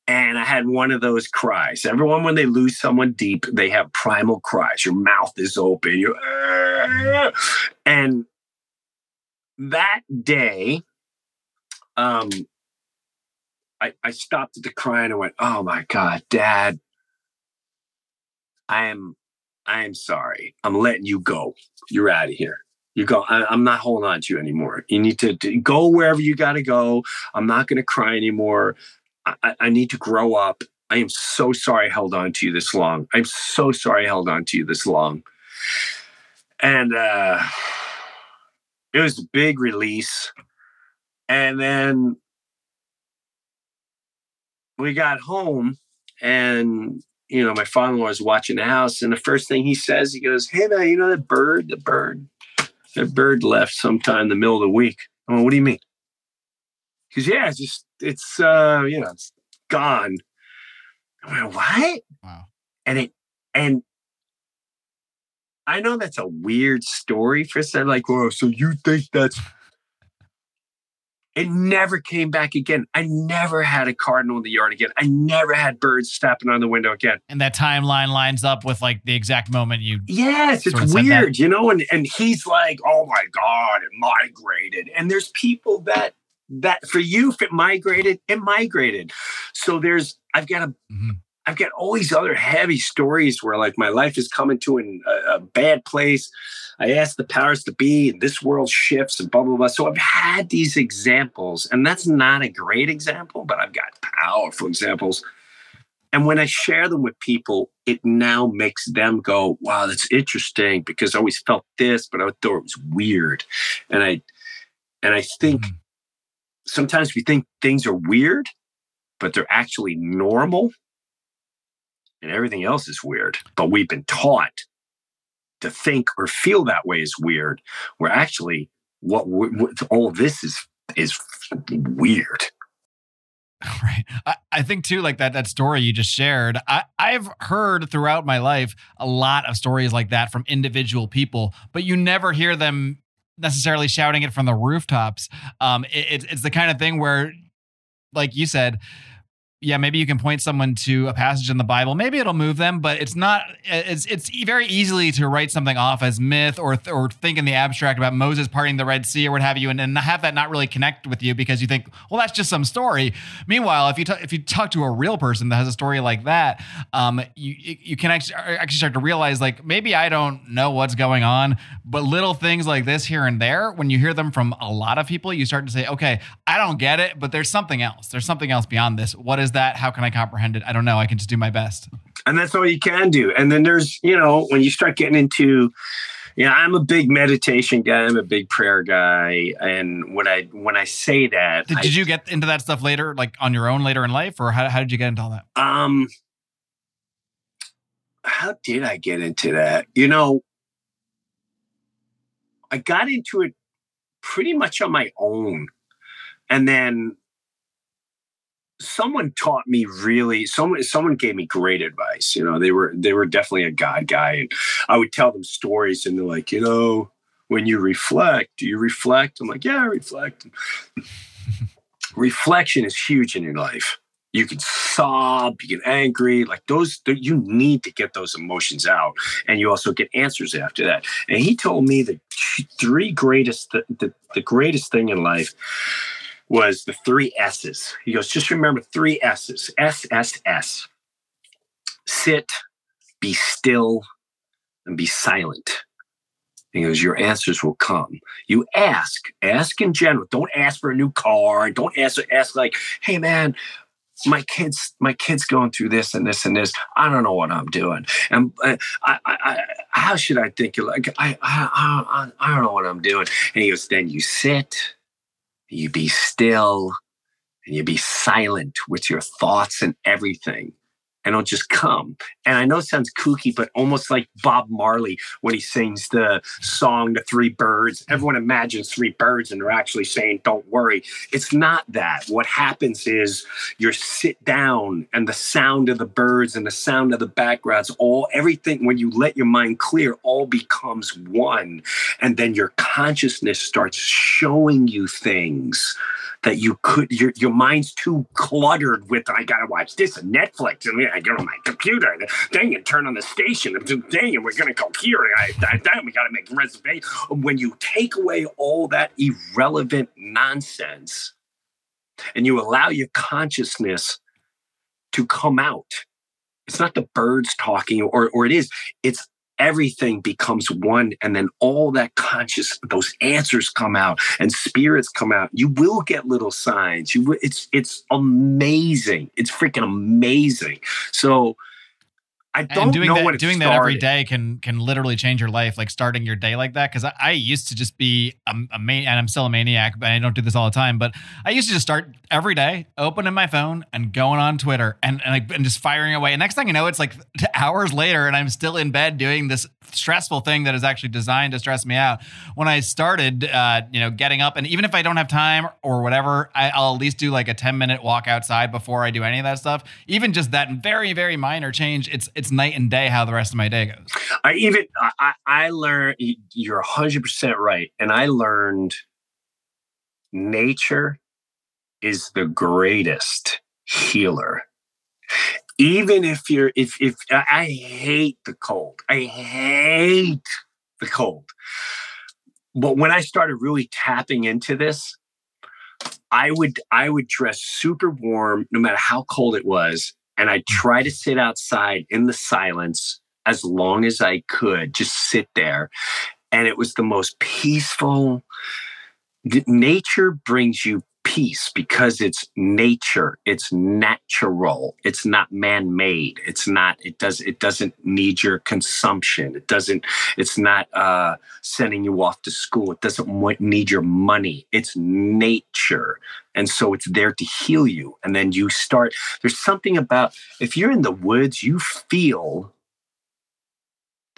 and I had one of those cries. Everyone, when they lose someone deep, they have primal cries. Your mouth is open. You and that day, um, I, I stopped at the crying and I went, "Oh my God, Dad, I am, I am sorry. I'm letting you go. You're out of here. You go. I, am not holding on to you anymore. You need to, to go wherever you got to go. I'm not going to cry anymore. I, I need to grow up. I am so sorry I held on to you this long. I'm so sorry I held on to you this long. And uh, it was a big release. And then we got home and you know, my father-in-law was watching the house, and the first thing he says, he goes, Hey man, you know that bird, the bird, that bird left sometime in the middle of the week. I'm like, what do you mean? Because yeah, it's just it's uh, you know, it's gone. I'm like, what? Wow. And it and I know that's a weird story for said like, oh, so you think that's it never came back again. I never had a cardinal in the yard again. I never had birds stepping on the window again. And that timeline lines up with like the exact moment you. Yes, it's weird, you know. And and he's like, "Oh my god, it migrated." And there's people that that for you, if it migrated, it migrated. So there's I've got a mm-hmm. I've got all these other heavy stories where like my life is coming to an, a, a, bad place. I ask the powers to be, and this world shifts, and blah blah blah. So I've had these examples, and that's not a great example, but I've got powerful examples. And when I share them with people, it now makes them go, "Wow, that's interesting," because I always felt this, but I thought it was weird, and I and I think mm. sometimes we think things are weird, but they're actually normal and everything else is weird. But we've been taught to think or feel that way is weird. Where actually, what, what all this is is weird. Right. I, I, think too, like that that story you just shared. I, I've heard throughout my life a lot of stories like that from individual people, but you never hear them necessarily shouting it from the rooftops. Um, it, it's it's the kind of thing where, like you said, yeah, maybe you can point someone to a passage in the Bible. Maybe it'll move them, but it's not. It's it's very easily to write something off as myth or or think in the abstract about Moses parting the Red Sea or what have you, and, and have that not really connect with you because you think, well, that's just some story. Meanwhile, if you t- if you talk to a real person that has a story like that, um, you you can actually actually start to realize like maybe I don't know what's going on, but little things like this here and there, when you hear them from a lot of people, you start to say, okay, I don't get it, but there's something else. There's something else beyond this. What is is that? How can I comprehend it? I don't know. I can just do my best. And that's all you can do. And then there's, you know, when you start getting into, you know, I'm a big meditation guy. I'm a big prayer guy. And when I when I say that, did, I, did you get into that stuff later, like on your own later in life, or how how did you get into all that? Um, how did I get into that? You know, I got into it pretty much on my own, and then someone taught me really someone someone gave me great advice you know they were they were definitely a god guy and i would tell them stories and they're like you know when you reflect do you reflect? I'm like yeah i reflect. Reflection is huge in your life. You can sob you get angry like those you need to get those emotions out and you also get answers after that. And he told me the three greatest the, the, the greatest thing in life was the three S's. He goes, just remember three S's S, S, S. Sit, be still, and be silent. He goes, Your answers will come. You ask, ask in general. Don't ask for a new car. Don't ask, ask like, hey man, my kids, my kids going through this and this and this. I don't know what I'm doing. And uh, I, I, I how should I think? Like, I, I, I, I don't know what I'm doing. And he goes, then you sit, you be still and you be silent with your thoughts and everything and it'll just come. And I know it sounds kooky, but almost like Bob Marley when he sings the song The Three Birds. Everyone imagines three birds and they're actually saying, Don't worry. It's not that. What happens is you sit down and the sound of the birds and the sound of the backgrounds, all everything, when you let your mind clear, all becomes one. And then your consciousness starts showing you things that you could your your mind's too cluttered with I gotta watch this and Netflix and I get on my computer dang it turn on the station dang it we're gonna go here I, I, we gotta make a reservation. When you take away all that irrelevant nonsense and you allow your consciousness to come out it's not the birds talking or or it is it's everything becomes one and then all that conscious those answers come out and spirits come out. You will get little signs. You it's it's amazing. It's freaking amazing. So I don't and doing know that, what doing started. that every day can can literally change your life. Like starting your day like that, because I, I, used to just be a, a man, and I'm still a maniac, but I don't do this all the time. But I used to just start every day, opening my phone and going on Twitter and and, like, and just firing away. And next thing you know, it's like hours later, and I'm still in bed doing this stressful thing that is actually designed to stress me out. When I started, uh, you know, getting up, and even if I don't have time or whatever, I, I'll at least do like a 10 minute walk outside before I do any of that stuff. Even just that very very minor change, it's it's night and day how the rest of my day goes. I even I, I learned you're 100% right and I learned nature is the greatest healer. Even if you're if if I hate the cold. I hate the cold. But when I started really tapping into this, I would I would dress super warm no matter how cold it was and I'd mm. try to sit outside in the silence as long as I could, just sit there. And it was the most peaceful. Nature brings you peace because it's nature. It's natural. It's not man-made. It's not it does it doesn't need your consumption. It doesn't it's not uh sending you off to school. It doesn't need your money. It's nature. And so it's there to heal you. And then you start there's something about if you're in the woods you feel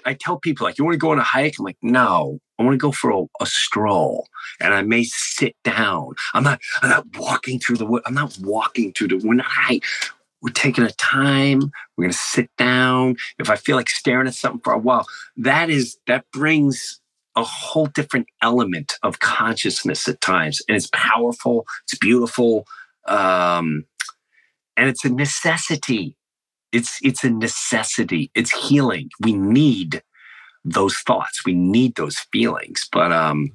I tell people like, you want to go on a hike? I'm like, no, I want to go for a, a, stroll, and I may sit down. I'm not. I'm not walking through the wood. I'm not walking through the. We're not. We're taking a time. We're gonna sit down. If I feel like staring at something for a while, that is that brings a whole different element of consciousness at times, and it's powerful. It's beautiful. Um, and it's a necessity. It's it's a necessity. It's healing. We need those thoughts. We need those feelings. But um,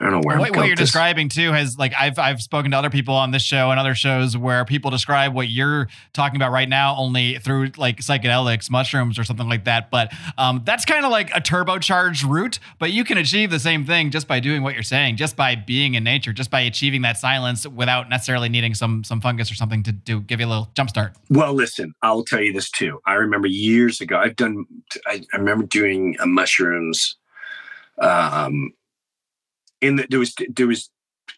I don't know where what, what you're describing too has like I've I've spoken to other people on this show and other shows where people describe what you're talking about right now only through like psychedelics, mushrooms, or something like that. But um, that's kind of like a turbocharged route. But you can achieve the same thing just by doing what you're saying, just by being in nature, just by achieving that silence without necessarily needing some some fungus or something to do give you a little jump start. Well, listen, I'll tell you this too. I remember years ago, I've done. I, I remember doing uh, mushrooms. Um, in the, there was there was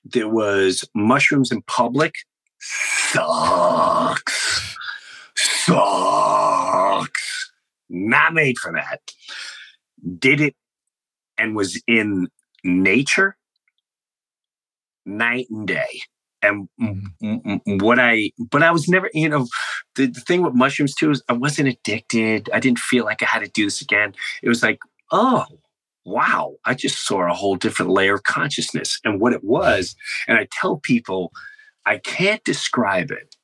there was mushrooms in public. Sucks. Sucks. Not made for that. Did it and was in nature night and day. And mm-hmm. what i but i was never you know the, the thing with mushrooms too is i wasn't addicted. I didn't feel like i had to do this again. It was like oh wow, I just saw a whole different layer of consciousness and what it was. And I tell people, I can't describe it,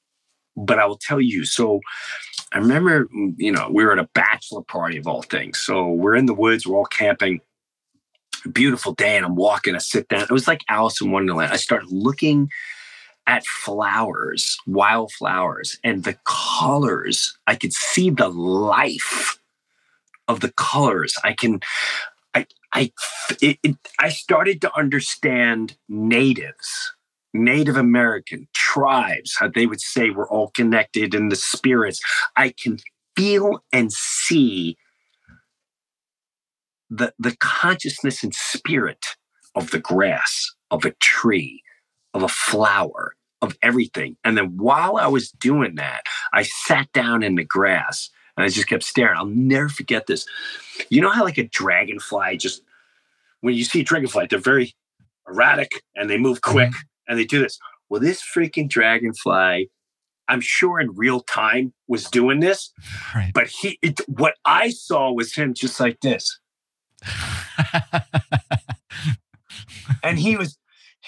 but I will tell you. So I remember, mm, you know, we were at a bachelor party of all things. So we're in the woods, we're all camping. Beautiful day, and I'm walking. I sit down. It was like Alice in Wonderland. I started looking at flowers, wildflowers, and the colors. I could see the life of the colors. I can I it, it, I started to understand natives, Native American tribes, how they would say we're all connected in the spirits. I can feel and see the the consciousness and spirit of the grass, of a tree, of a flower, of everything. And then while I was doing that, I sat down in the grass and I just kept staring. I'll never forget this. You know how like a dragonfly just when you see a dragonfly, they're very erratic and they move quick mm-hmm. and they do this. Well, this freaking dragonfly, I'm sure in real time was doing this, right. but he, it, what I saw was him just like this, and he was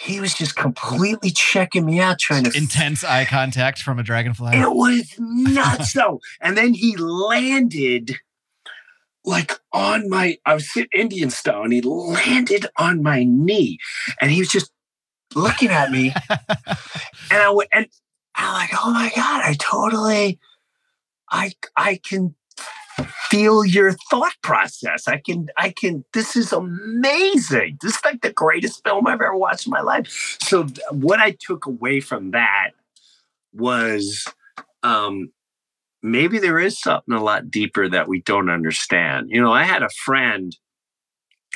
he was just completely checking me out, trying to intense eye contact from a dragonfly. It was nuts, though. And then he landed like on my, I was sitting Indian style, and he landed on my knee, and he was just looking at me, and I went, and I'm like, oh my god, I totally, I I can feel your thought process. I can, I can, this is amazing. This is like the greatest film I've ever watched in my life. So what I took away from that was um maybe there is something a lot deeper that we don't understand. You know, I had a friend,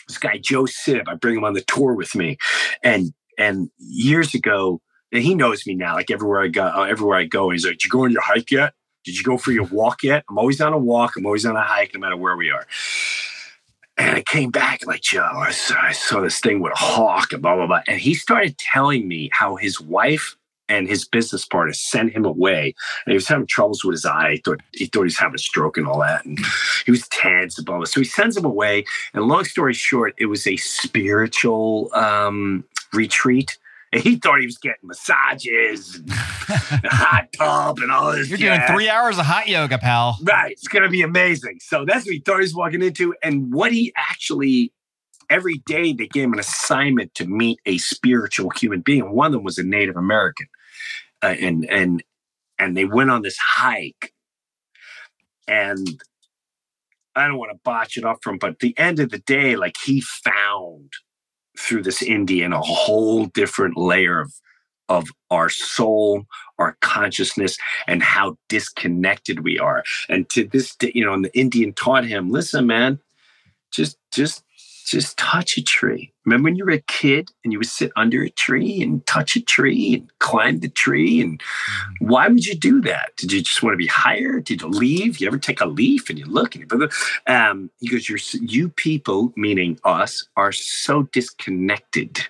this guy Joe Sib, I bring him on the tour with me. And and years ago, and he knows me now, like everywhere I go, everywhere I go, he's like, you go on your hike yet? Did you go for your walk yet? I'm always on a walk. I'm always on a hike, no matter where we are. And I came back like, Joe, I saw, I saw this thing with a hawk and blah, blah, blah. And he started telling me how his wife and his business partner sent him away. And he was having troubles with his eye. He thought he thought he was having a stroke and all that. And he was tense and blah, blah. So he sends him away. And long story short, it was a spiritual um, retreat he thought he was getting massages, and hot tub, and all this. You're jazz. doing three hours of hot yoga, pal. Right. It's going to be amazing. So that's what he thought he was walking into. And what he actually, every day they gave him an assignment to meet a spiritual human being. One of them was a Native American. Uh, and, and, and they went on this hike. And I don't want to botch it up from, but at the end of the day, like he found through this Indian a whole different layer of of our soul, our consciousness, and how disconnected we are. And to this day, you know, and the Indian taught him, listen, man, just just just touch a tree. Remember when you were a kid and you would sit under a tree and touch a tree and climb the tree? And mm-hmm. why would you do that? Did you just want to be higher? Did you leave? You ever take a leaf and you look and you, um, he goes, You're, you people, meaning us, are so disconnected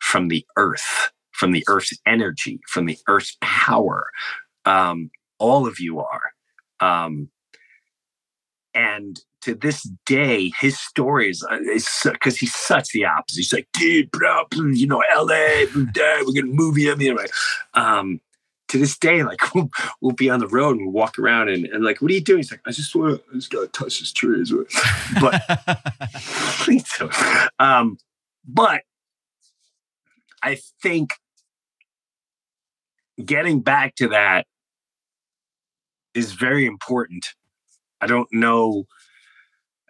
from the earth, from the earth's energy, from the earth's power. Um, all of you are. Um, and to this day, his stories is because he's such the opposite. He's like, dude, bro, you know, LA, we're gonna move you. Anyway, um, to this day, like we'll, we'll be on the road and we'll walk around and, and like, what are you doing? He's like, I just want to, I just gotta touch this tree. But, um, but I think getting back to that is very important. I don't know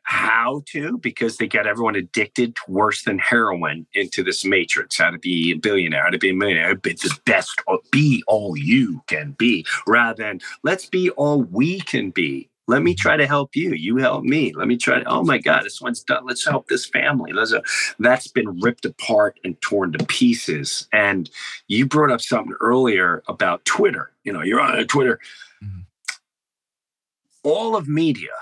how to because they get everyone addicted to worse than heroin into this matrix. How to be a billionaire, how to be a millionaire, be the best, be all you can be, rather than let's be all we can be. Let me try to help you. You help me. Let me try to, oh my God, this one's done. Let's help this family. Let's, uh, that's been ripped apart and torn to pieces. And you brought up something earlier about Twitter. You know, you're on Twitter. Mm-hmm. All of media,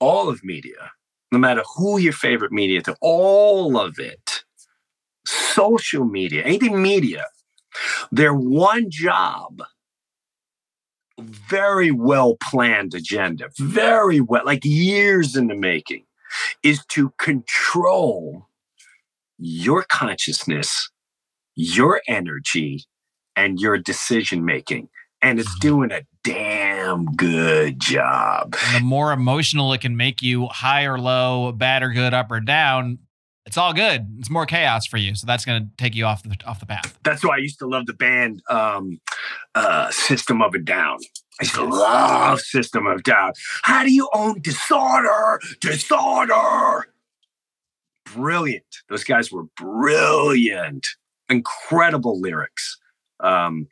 all of media, no matter who your favorite media to, all of it, social media, anything media, their one job very well planned agenda, very well, like years in the making, is to control your consciousness, your energy, and your decision making. And it's mm-hmm. doing a damn good job. And the more emotional it can make you, high or low, bad or good, up or down, it's all good. It's more chaos for you, so that's going to take you off the off the path. That's why I used to love the band um, uh, System of a Down. I used to love System of Down. How do you own disorder? Disorder. Brilliant. Those guys were brilliant. Incredible lyrics. Um,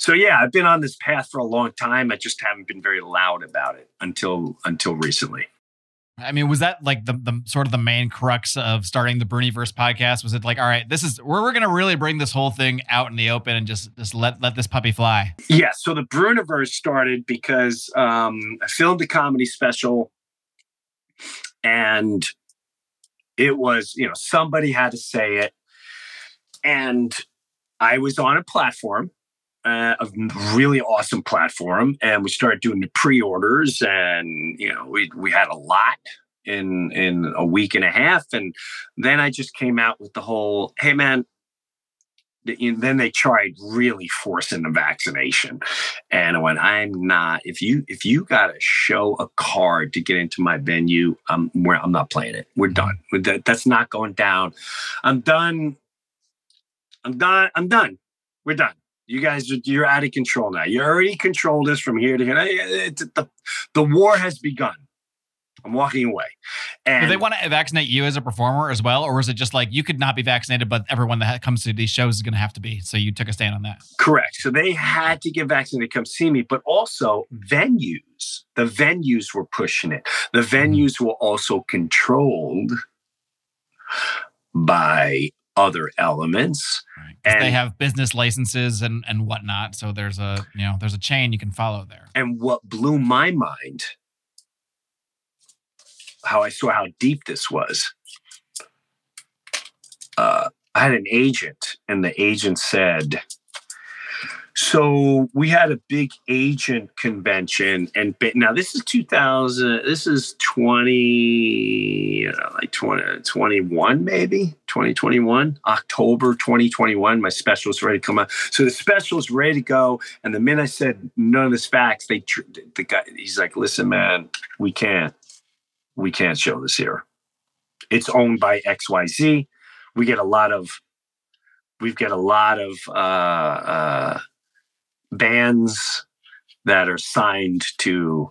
so yeah, I've been on this path for a long time. I just haven't been very loud about it until until recently. I mean, was that like the, the sort of the main crux of starting the Breuniverse podcast? Was it like, all right, this is we're, we're going to really bring this whole thing out in the open and just just let let this puppy fly? Yeah. So the Breuniverse started because um, I filmed a comedy special, and it was you know somebody had to say it, and I was on a platform uh, a really awesome platform, and we started doing the pre-orders, and you know we we had a lot in in a week and a half, and then I just came out with the whole, hey man. then they tried really forcing the vaccination, and I went, "I'm not. If you if you got to show a card to get into my venue, I'm where I'm not playing it. We're done. That, that's not going down. I'm done. I'm done. I'm done. We're done you guys are you're out of control now. You already controlled us from here to here. It's, the, the war has begun. I'm walking away. And Do they want to vaccinate you as a performer as well, or is it just like you could not be vaccinated, but everyone that comes to these shows is going to have to be? So you took a stand on that. Correct. So they had to get vaccinated to come see me, but also venues. The venues were pushing it. The mm-hmm. venues were also controlled by other elements. Right. And they have business licenses and, and whatnot. So there's a you know there's a chain you can follow there. And what blew my mind, how I saw how deep this was. Uh, I had an agent, and the agent said, so we had a big agent convention, and now this is 2000. This is 20, you know, like 20, 21, maybe 2021, October 2021. My special is ready to come out. So the special is ready to go. And the minute I said none of this facts, they the guy he's like, "Listen, man, we can't, we can't show this here. It's owned by XYZ. We get a lot of." We've got a lot of uh, uh, bands that are signed to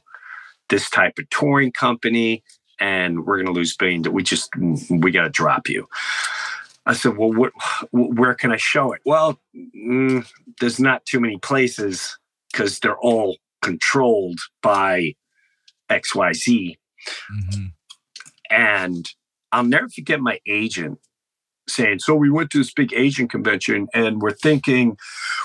this type of touring company and we're going to lose billion we just we got to drop you. I said well what, where can i show it? Well mm, there's not too many places because they're all controlled by xyz mm-hmm. and i'll never forget my agent saying, so we went to this big Asian convention and we're thinking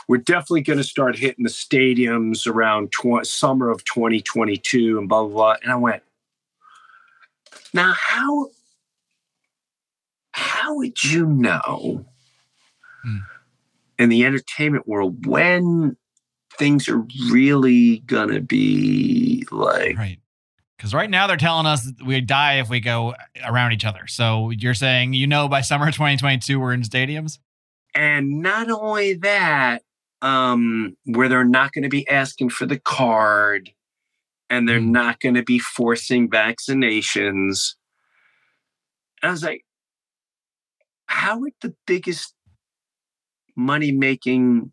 we're definitely going to start hitting the stadiums around tw- summer of 2022 and blah, blah, blah. And I went, now how, how would you know hmm. in the entertainment world when things are really going to be like, right. Because right now they're telling us we die if we go around each other. So you're saying, you know, by summer 2022, we're in stadiums? And not only that, um, where they're not going to be asking for the card and they're Mm. not going to be forcing vaccinations. I was like, how would the biggest money making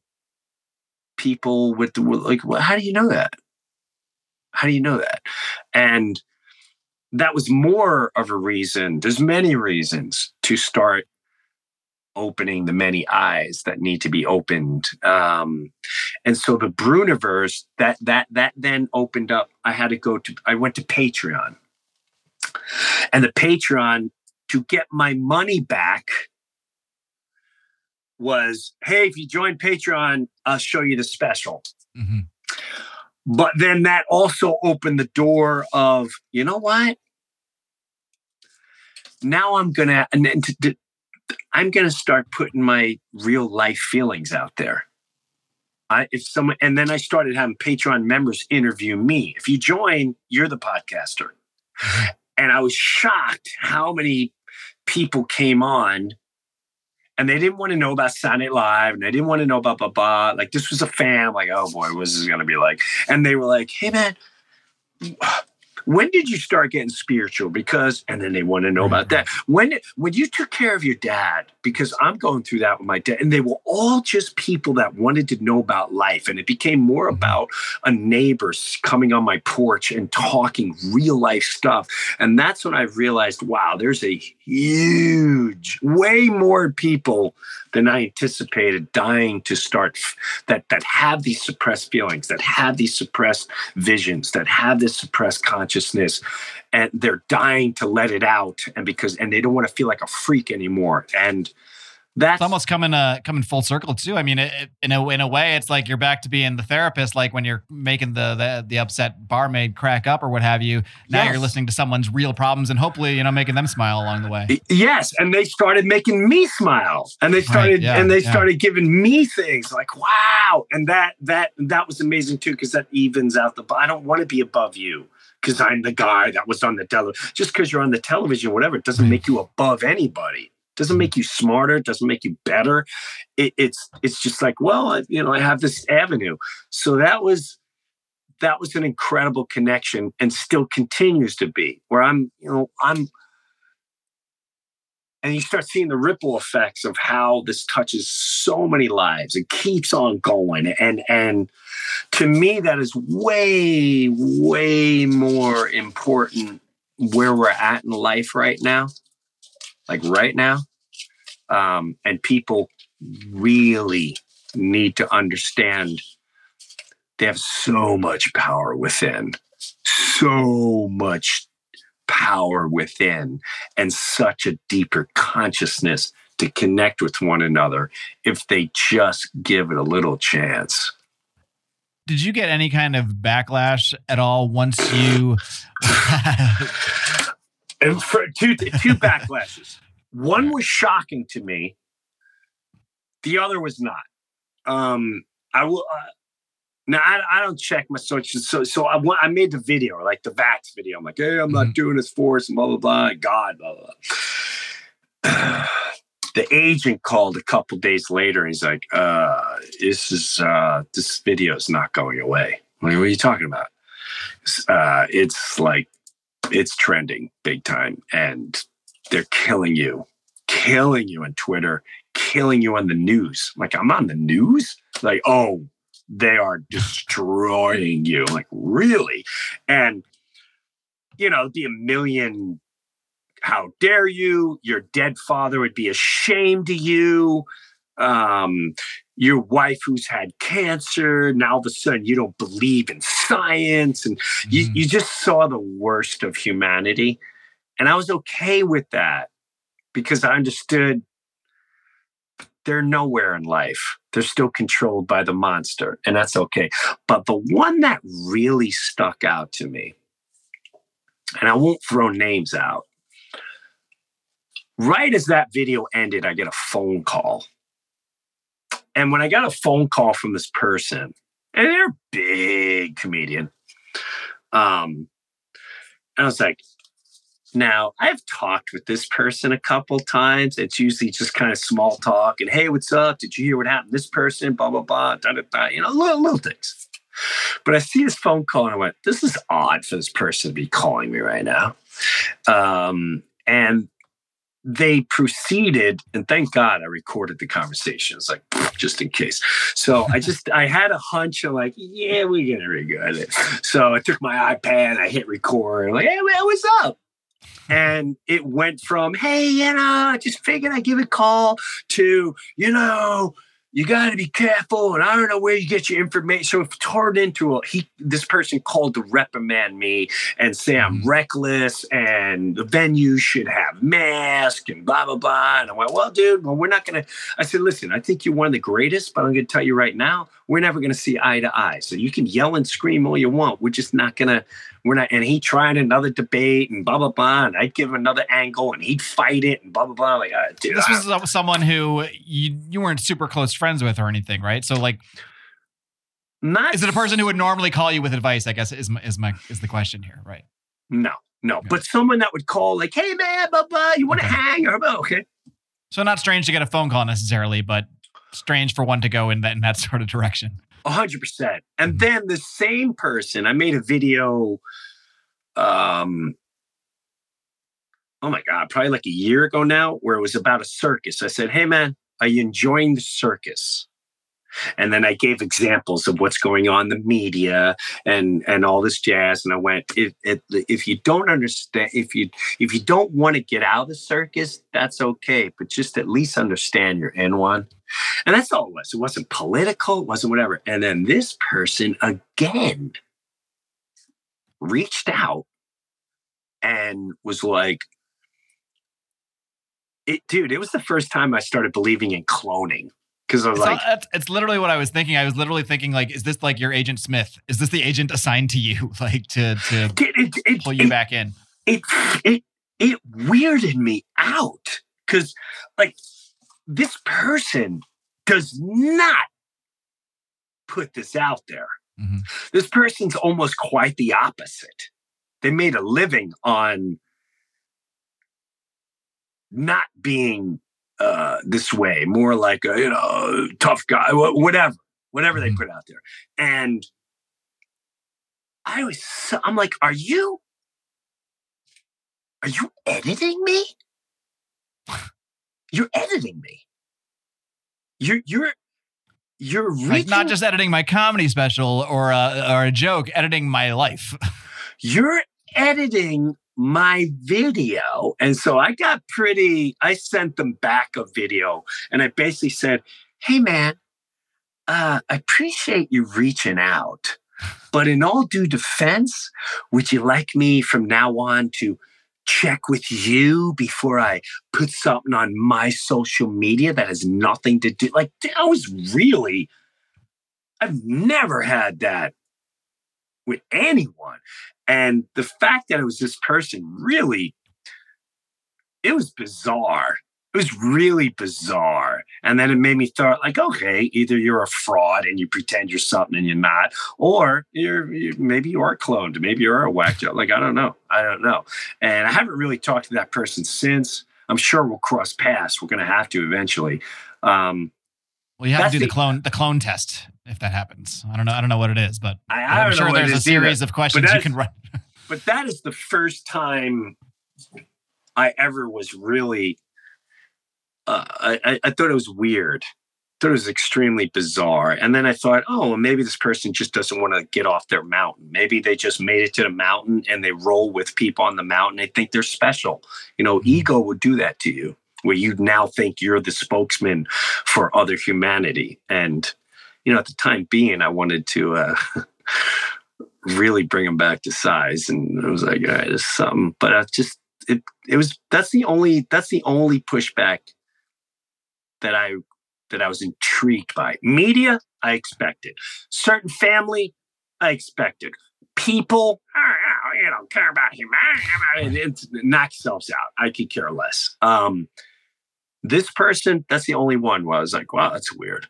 people with the like how do you know that how do you know that? And that was more of a reason there's many reasons to start opening the many eyes that need to be opened um and so the Breuniverse that that that then opened up i had to go to i went to patreon. And the patreon to get my money back was hey if you join patreon i'll show you the special. Mhm. But then that also opened the door of you know what? Now i'm gonna and then to- to- i'm gonna start putting my real life feelings out there. I, if someone and then i started having patreon members interview me. If you join you're the podcaster. And i was shocked how many people came on and they didn't want to know about Night Live, and they didn't want to know about blah blah. Like this was a fan. I'm like, oh boy, what's this gonna be like? And they were like, hey man, when did you start getting spiritual? Because, and then they want to know about mm-hmm. that. When when you took care of your dad, because I'm going through that with my dad, and they were all just people that wanted to know about life, and it became more mm-hmm. about a neighbor coming on my porch and talking real life stuff. And that's when I realized, wow, there's a huge, way more people than I anticipated dying to start that that have these suppressed feelings, that have these suppressed visions, that have this suppressed consciousness, and they're dying to let it out, and because and they don't want to feel like a freak anymore. And that's It's almost coming uh coming full circle too. I mean, it, it- in a in a way, it's like you're back to being the therapist, like when you're making the the, the upset barmaid crack up or what have you. Now you're listening to someone's real problems and hopefully you know making them smile along the way. Yes, and they started making me smile, and they started yeah, and they yeah. started giving me things like wow, and that that that was amazing too because that evens out the. I don't want to be above you because I'm the guy that was on the television. Just because you're on the television, whatever, it doesn't make you above anybody. Doesn't make you smarter. Doesn't make you better. It, it's it's just like well, I, you know, I have this avenue. So that was that was an incredible connection, and still continues to be. Where I'm, you know, I'm and you start seeing the ripple effects of how this touches so many lives it keeps on going. And and to me that is way way more important where we're at in life right now like right now. Um, and people really need to understand they have so much power within so much power within and such a deeper consciousness to connect with one another if they just give it a little chance. Did you get any kind of backlash at all once you? And for two two backlashes. One was shocking to me. The other was not. Um, I will. Uh, now I, I don't check my social. So so I I made the video like the Vax video. I'm like, hey, I'm not Mhm. doing this for us and blah blah blah. God blah blah. blah. the agent called a couple days later and he's like, uh, "This is uh, this video is not going away." I'm like, what are you talking about? Uh, it's like it's trending big time and they're killing you killing you on twitter killing you on the news like i'm on the news like oh they are destroying you I'm like really? And you know be a million how dare you? Your dead father would be ashamed of you. Um your wife who's had cancer now all of a sudden you don't believe in science and you, Mhm. you just saw the worst of humanity. And i was okay with that because i understood they're nowhere in life. They're still controlled by the monster and that's okay. But the one that really stuck out to me and i won't throw names out right as that video ended i get a phone call. And when i got a phone call from this person and they're a big comedian um i was like Now, I've talked with this person a couple times. It's usually just kind of small talk and, hey, what's up? Did you hear what happened? This person, blah, blah, blah, da, da, da, you know, little, little things. But I see this phone call and I went, this is odd for this person to be calling me right now. Um, and they proceeded, and thank God I recorded the conversation. It's like just in case. So I just I had a hunch of like, yeah, we're gonna record it. So I took my iPad, I hit record, like, hey, man, what's up? And it went from, hey, you know, I just figured I'd give a call to, you know, you got to be careful and i don't know where you get your information so it turned into a he this person called to reprimand me and say i'm mm-hmm. reckless and the venue should have masks and blah blah blah. And i went well dude well we're not gonna i said listen i think you're one of the greatest but i'm gonna tell you right now we're never gonna see eye to eye. So you can yell and scream all you want. We're just not gonna we're not, and he tried another debate and blah blah blah, and I'd give him another angle, and he'd fight it and blah blah blah. Like, uh, dude, this was someone who you you weren't super close friends with or anything, right? So like, not is it a person who would normally call you with advice? I guess is my, is my is the question here, right? No, no, okay. but someone that would call like, "Hey man, blah blah, you want to okay. hang?" Or okay. So not strange to get a phone call necessarily, but strange for one to go in that in that sort of direction hundred percent. And mm-hmm. then the same person, I made a video. Um, oh my god, probably like a year ago now, where it was about a circus. I said, "Hey man, are you enjoying the circus?" And then I gave examples of what's going on in the media and and all this jazz. And I went, if if, if you don't understand, if you if you don't want to get out of the circus, that's okay. But just at least understand you're in one. And that's all it was. It wasn't political, it wasn't whatever. And then this person again reached out and was like, it, dude, it was the first time I started believing in cloning. Because I was it's like, all, it's literally what I was thinking. I was literally thinking, like, is this like your agent Smith? Is this the agent assigned to you, like to to it, it, pull you back in? It it it weirded me out because, like, this person does not put this out there. Mm-hmm. This person's almost quite the opposite. They made a living on not being uh, this way, more like a you know tough guy, whatever, whatever mm-hmm. they put out there. And I was, I'm like, are you, are you editing me? You're editing me you're you're you're reaching, like not just editing my comedy special or a, or a joke, editing my life. you're editing my video. And so I got pretty, I sent them back a video and I basically said, Hey man, uh, I appreciate you reaching out. But in all due defense, would you like me from now on to check with you before I put something on my social media that has nothing to do. Like, I was really, I've never had that with anyone. And the fact that it was this person really, it was bizarre it was really bizarre. And then it made me thought, like, okay, either you're a fraud and you pretend you're something and you're not, or you're, you, maybe you are cloned, maybe you're a whack job. Like, I don't know, I don't know. And I haven't really talked to that person since. I'm sure we'll cross paths. We're going to have to eventually. Um, well, you have to do the, the, clone the clone test if that happens. I don't know. I don't know what it is, but I, am sure there's a series either. of questions you can run. but that is the first time I ever was really uh, I, I thought it was weird. I thought it was extremely bizarre. And then I thought, oh, well, maybe this person just doesn't want to get off their mountain. Maybe they just made it to the mountain and they roll with people on the mountain. They think they're special. You know, mm-hmm. ego would do that to you, where you now think you're the spokesman for other humanity. And, you know, at the time being, I wanted to uh, really bring them back to size. And I was like, all right, there's something. But I just, it, it was, that's the only, that's the only pushback that I that I was intrigued by. Media, I expected. Certain family, I expected. People, oh, you don't care about humanity. It's, knock yourselves out. I could care less. Um, this person, that's the only one where I was like, wow, that's weird.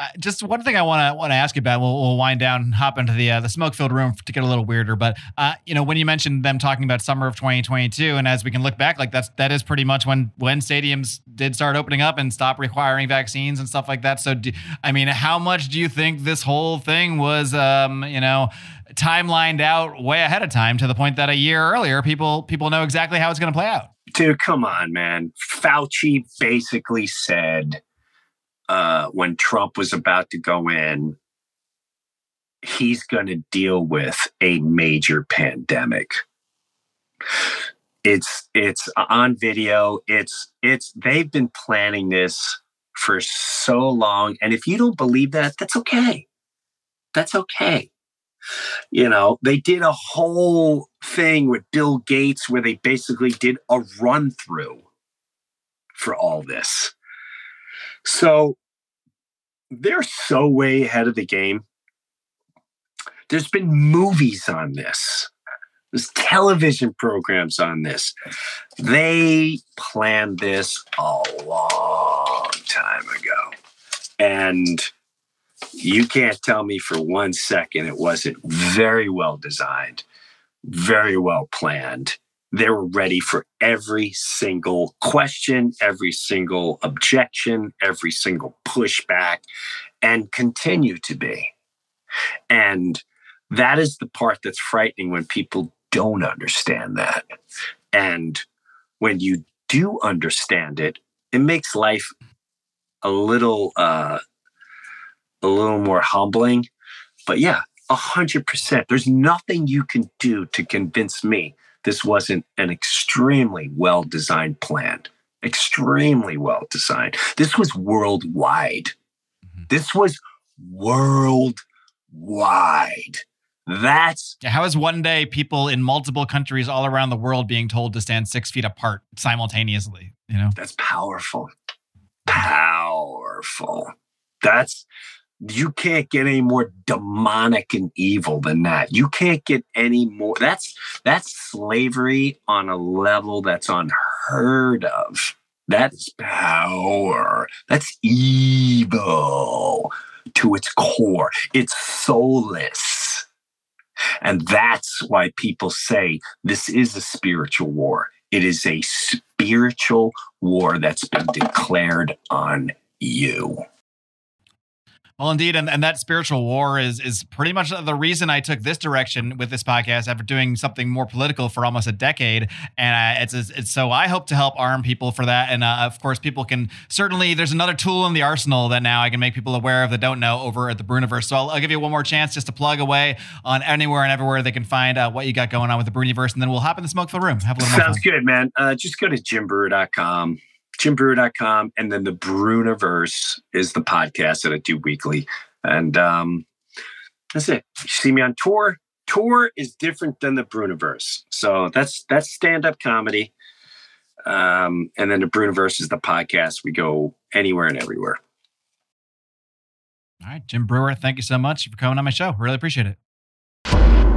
Uh, just one thing I want to want to ask you about. We'll, we'll wind down and hop into the uh, the smoke filled room to get a little weirder. But uh, you know, when you mentioned them talking about summer of 2022, and as we can look back, like that's that is pretty much when when stadiums did start opening up and stop requiring vaccines and stuff like that. So, do, I mean, how much do you think this whole thing was, um, you know, timelined out way ahead of time to the point that a year earlier, people people know exactly how it's going to play out? Dude, come on, man. Fauci basically said uh, when Trump was about to go in, he's going to deal with a major pandemic. It's it's on video. It's it's they've been planning this for so long, and if you don't believe that, that's okay. That's okay. You know, they did a whole thing with Bill Gates where they basically did a run through for all this. So they're so way ahead of the game. There's been movies on this. There's television programs on this. They planned this a long time ago. And you can't tell me for one second it wasn't very well designed, very well planned, they were ready for every single question, every single objection, every single pushback, and continue to be. And that is the part that's frightening when people don't understand that. And when you do understand it, it makes life a little uh, a little more humbling. But yeah, a hundred percent. There's nothing you can do to convince me this wasn't an extremely well designed plan. Extremely well designed. This was worldwide. Mm-hmm. This was worldwide. That's how is one day people in multiple countries all around the world being told to stand six feet apart simultaneously? You know, that's powerful. Powerful. That's you can't get any more demonic and evil than that. You can't get any more. That's that's slavery on a level that's unheard of. That's power. That's evil to its core. It's soulless. And that's why people say this is a spiritual war. It is a spiritual war that's been declared on you. Well, indeed, and, and that spiritual war is is pretty much the reason I took this direction with this podcast after doing something more political for almost a decade, and uh, it's, it's so I hope to help arm people for that, and uh, of course, people can certainly there's another tool in the arsenal that now I can make people aware of that don't know over at the Breuniverse. So I'll, I'll give you one more chance just to plug away on anywhere and everywhere they can find uh, what you got going on with the Breuniverse, and then we'll hop in the smoke for the room. Have a little Sounds good, man. Uh, just go to jimbreuer.com jimbreuer.com, and then the Breuniverse is the podcast that I do weekly. And um, that's it. You see me on tour. Tour is different than the Breuniverse. So that's that's stand-up comedy. Um, and then the Breuniverse is the podcast. We go anywhere and everywhere. All right, Jim Breuer, thank you so much for coming on my show. Really appreciate it.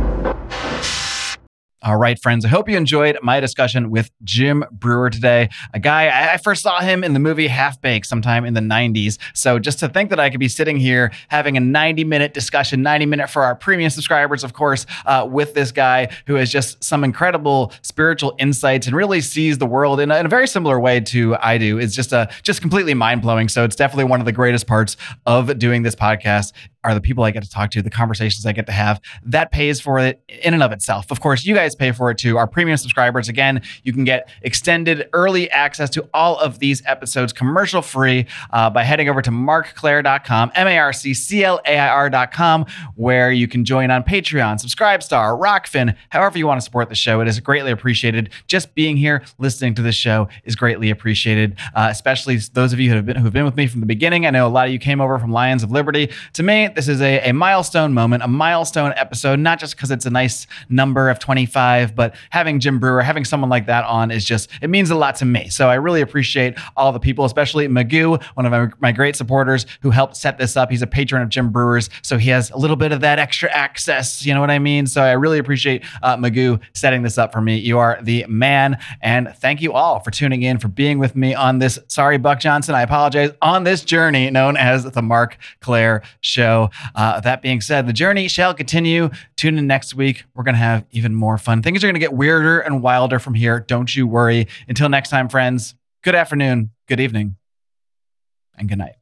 All right, friends. I hope you enjoyed my discussion with Jim Breuer today, a guy I first saw him in the movie Half Baked sometime in the 90s. So just to think that I could be sitting here having a 90 minute discussion, 90 minute for our premium subscribers, of course, uh, with this guy who has just some incredible spiritual insights and really sees the world in a, in a very similar way to I do is just just completely mind blowing. So it's definitely one of the greatest parts of doing this podcast are the people I get to talk to, the conversations I get to have. That pays for it in and of itself. Of course, you guys pay for it too. Our premium subscribers, again, you can get extended early access to all of these episodes commercial free uh, by heading over to marcclair.com, M A R C C L A I R.com, where you can join on Patreon, Subscribestar, Rokfin, however you want to support the show. It is greatly appreciated. Just being here, listening to this show is greatly appreciated, uh, especially those of you who have, been, who have been with me from the beginning. I know a lot of you came over from Lions of Liberty. To me, This is a, a milestone moment, a milestone episode, not just because it's a nice number of 25, but having Jim Breuer, having someone like that on is just, it means a lot to me. So I really appreciate all the people, especially Magoo, one of my, my great supporters who helped set this up. He's a patron of Jim Breuer's, so he has a little bit of that extra access. You know what I mean? So I really appreciate uh, Magoo setting this up for me. You are the man. And thank you all for tuning in, for being with me on this. Sorry, Buck Johnson. I apologize. On this journey known as the Marc Clair Show. Uh, that being said, the journey shall continue. Tune in next week. We're going to have even more fun. Things are going to get weirder and wilder from here. Don't you worry. Until next time, friends, good afternoon, good evening, and good night.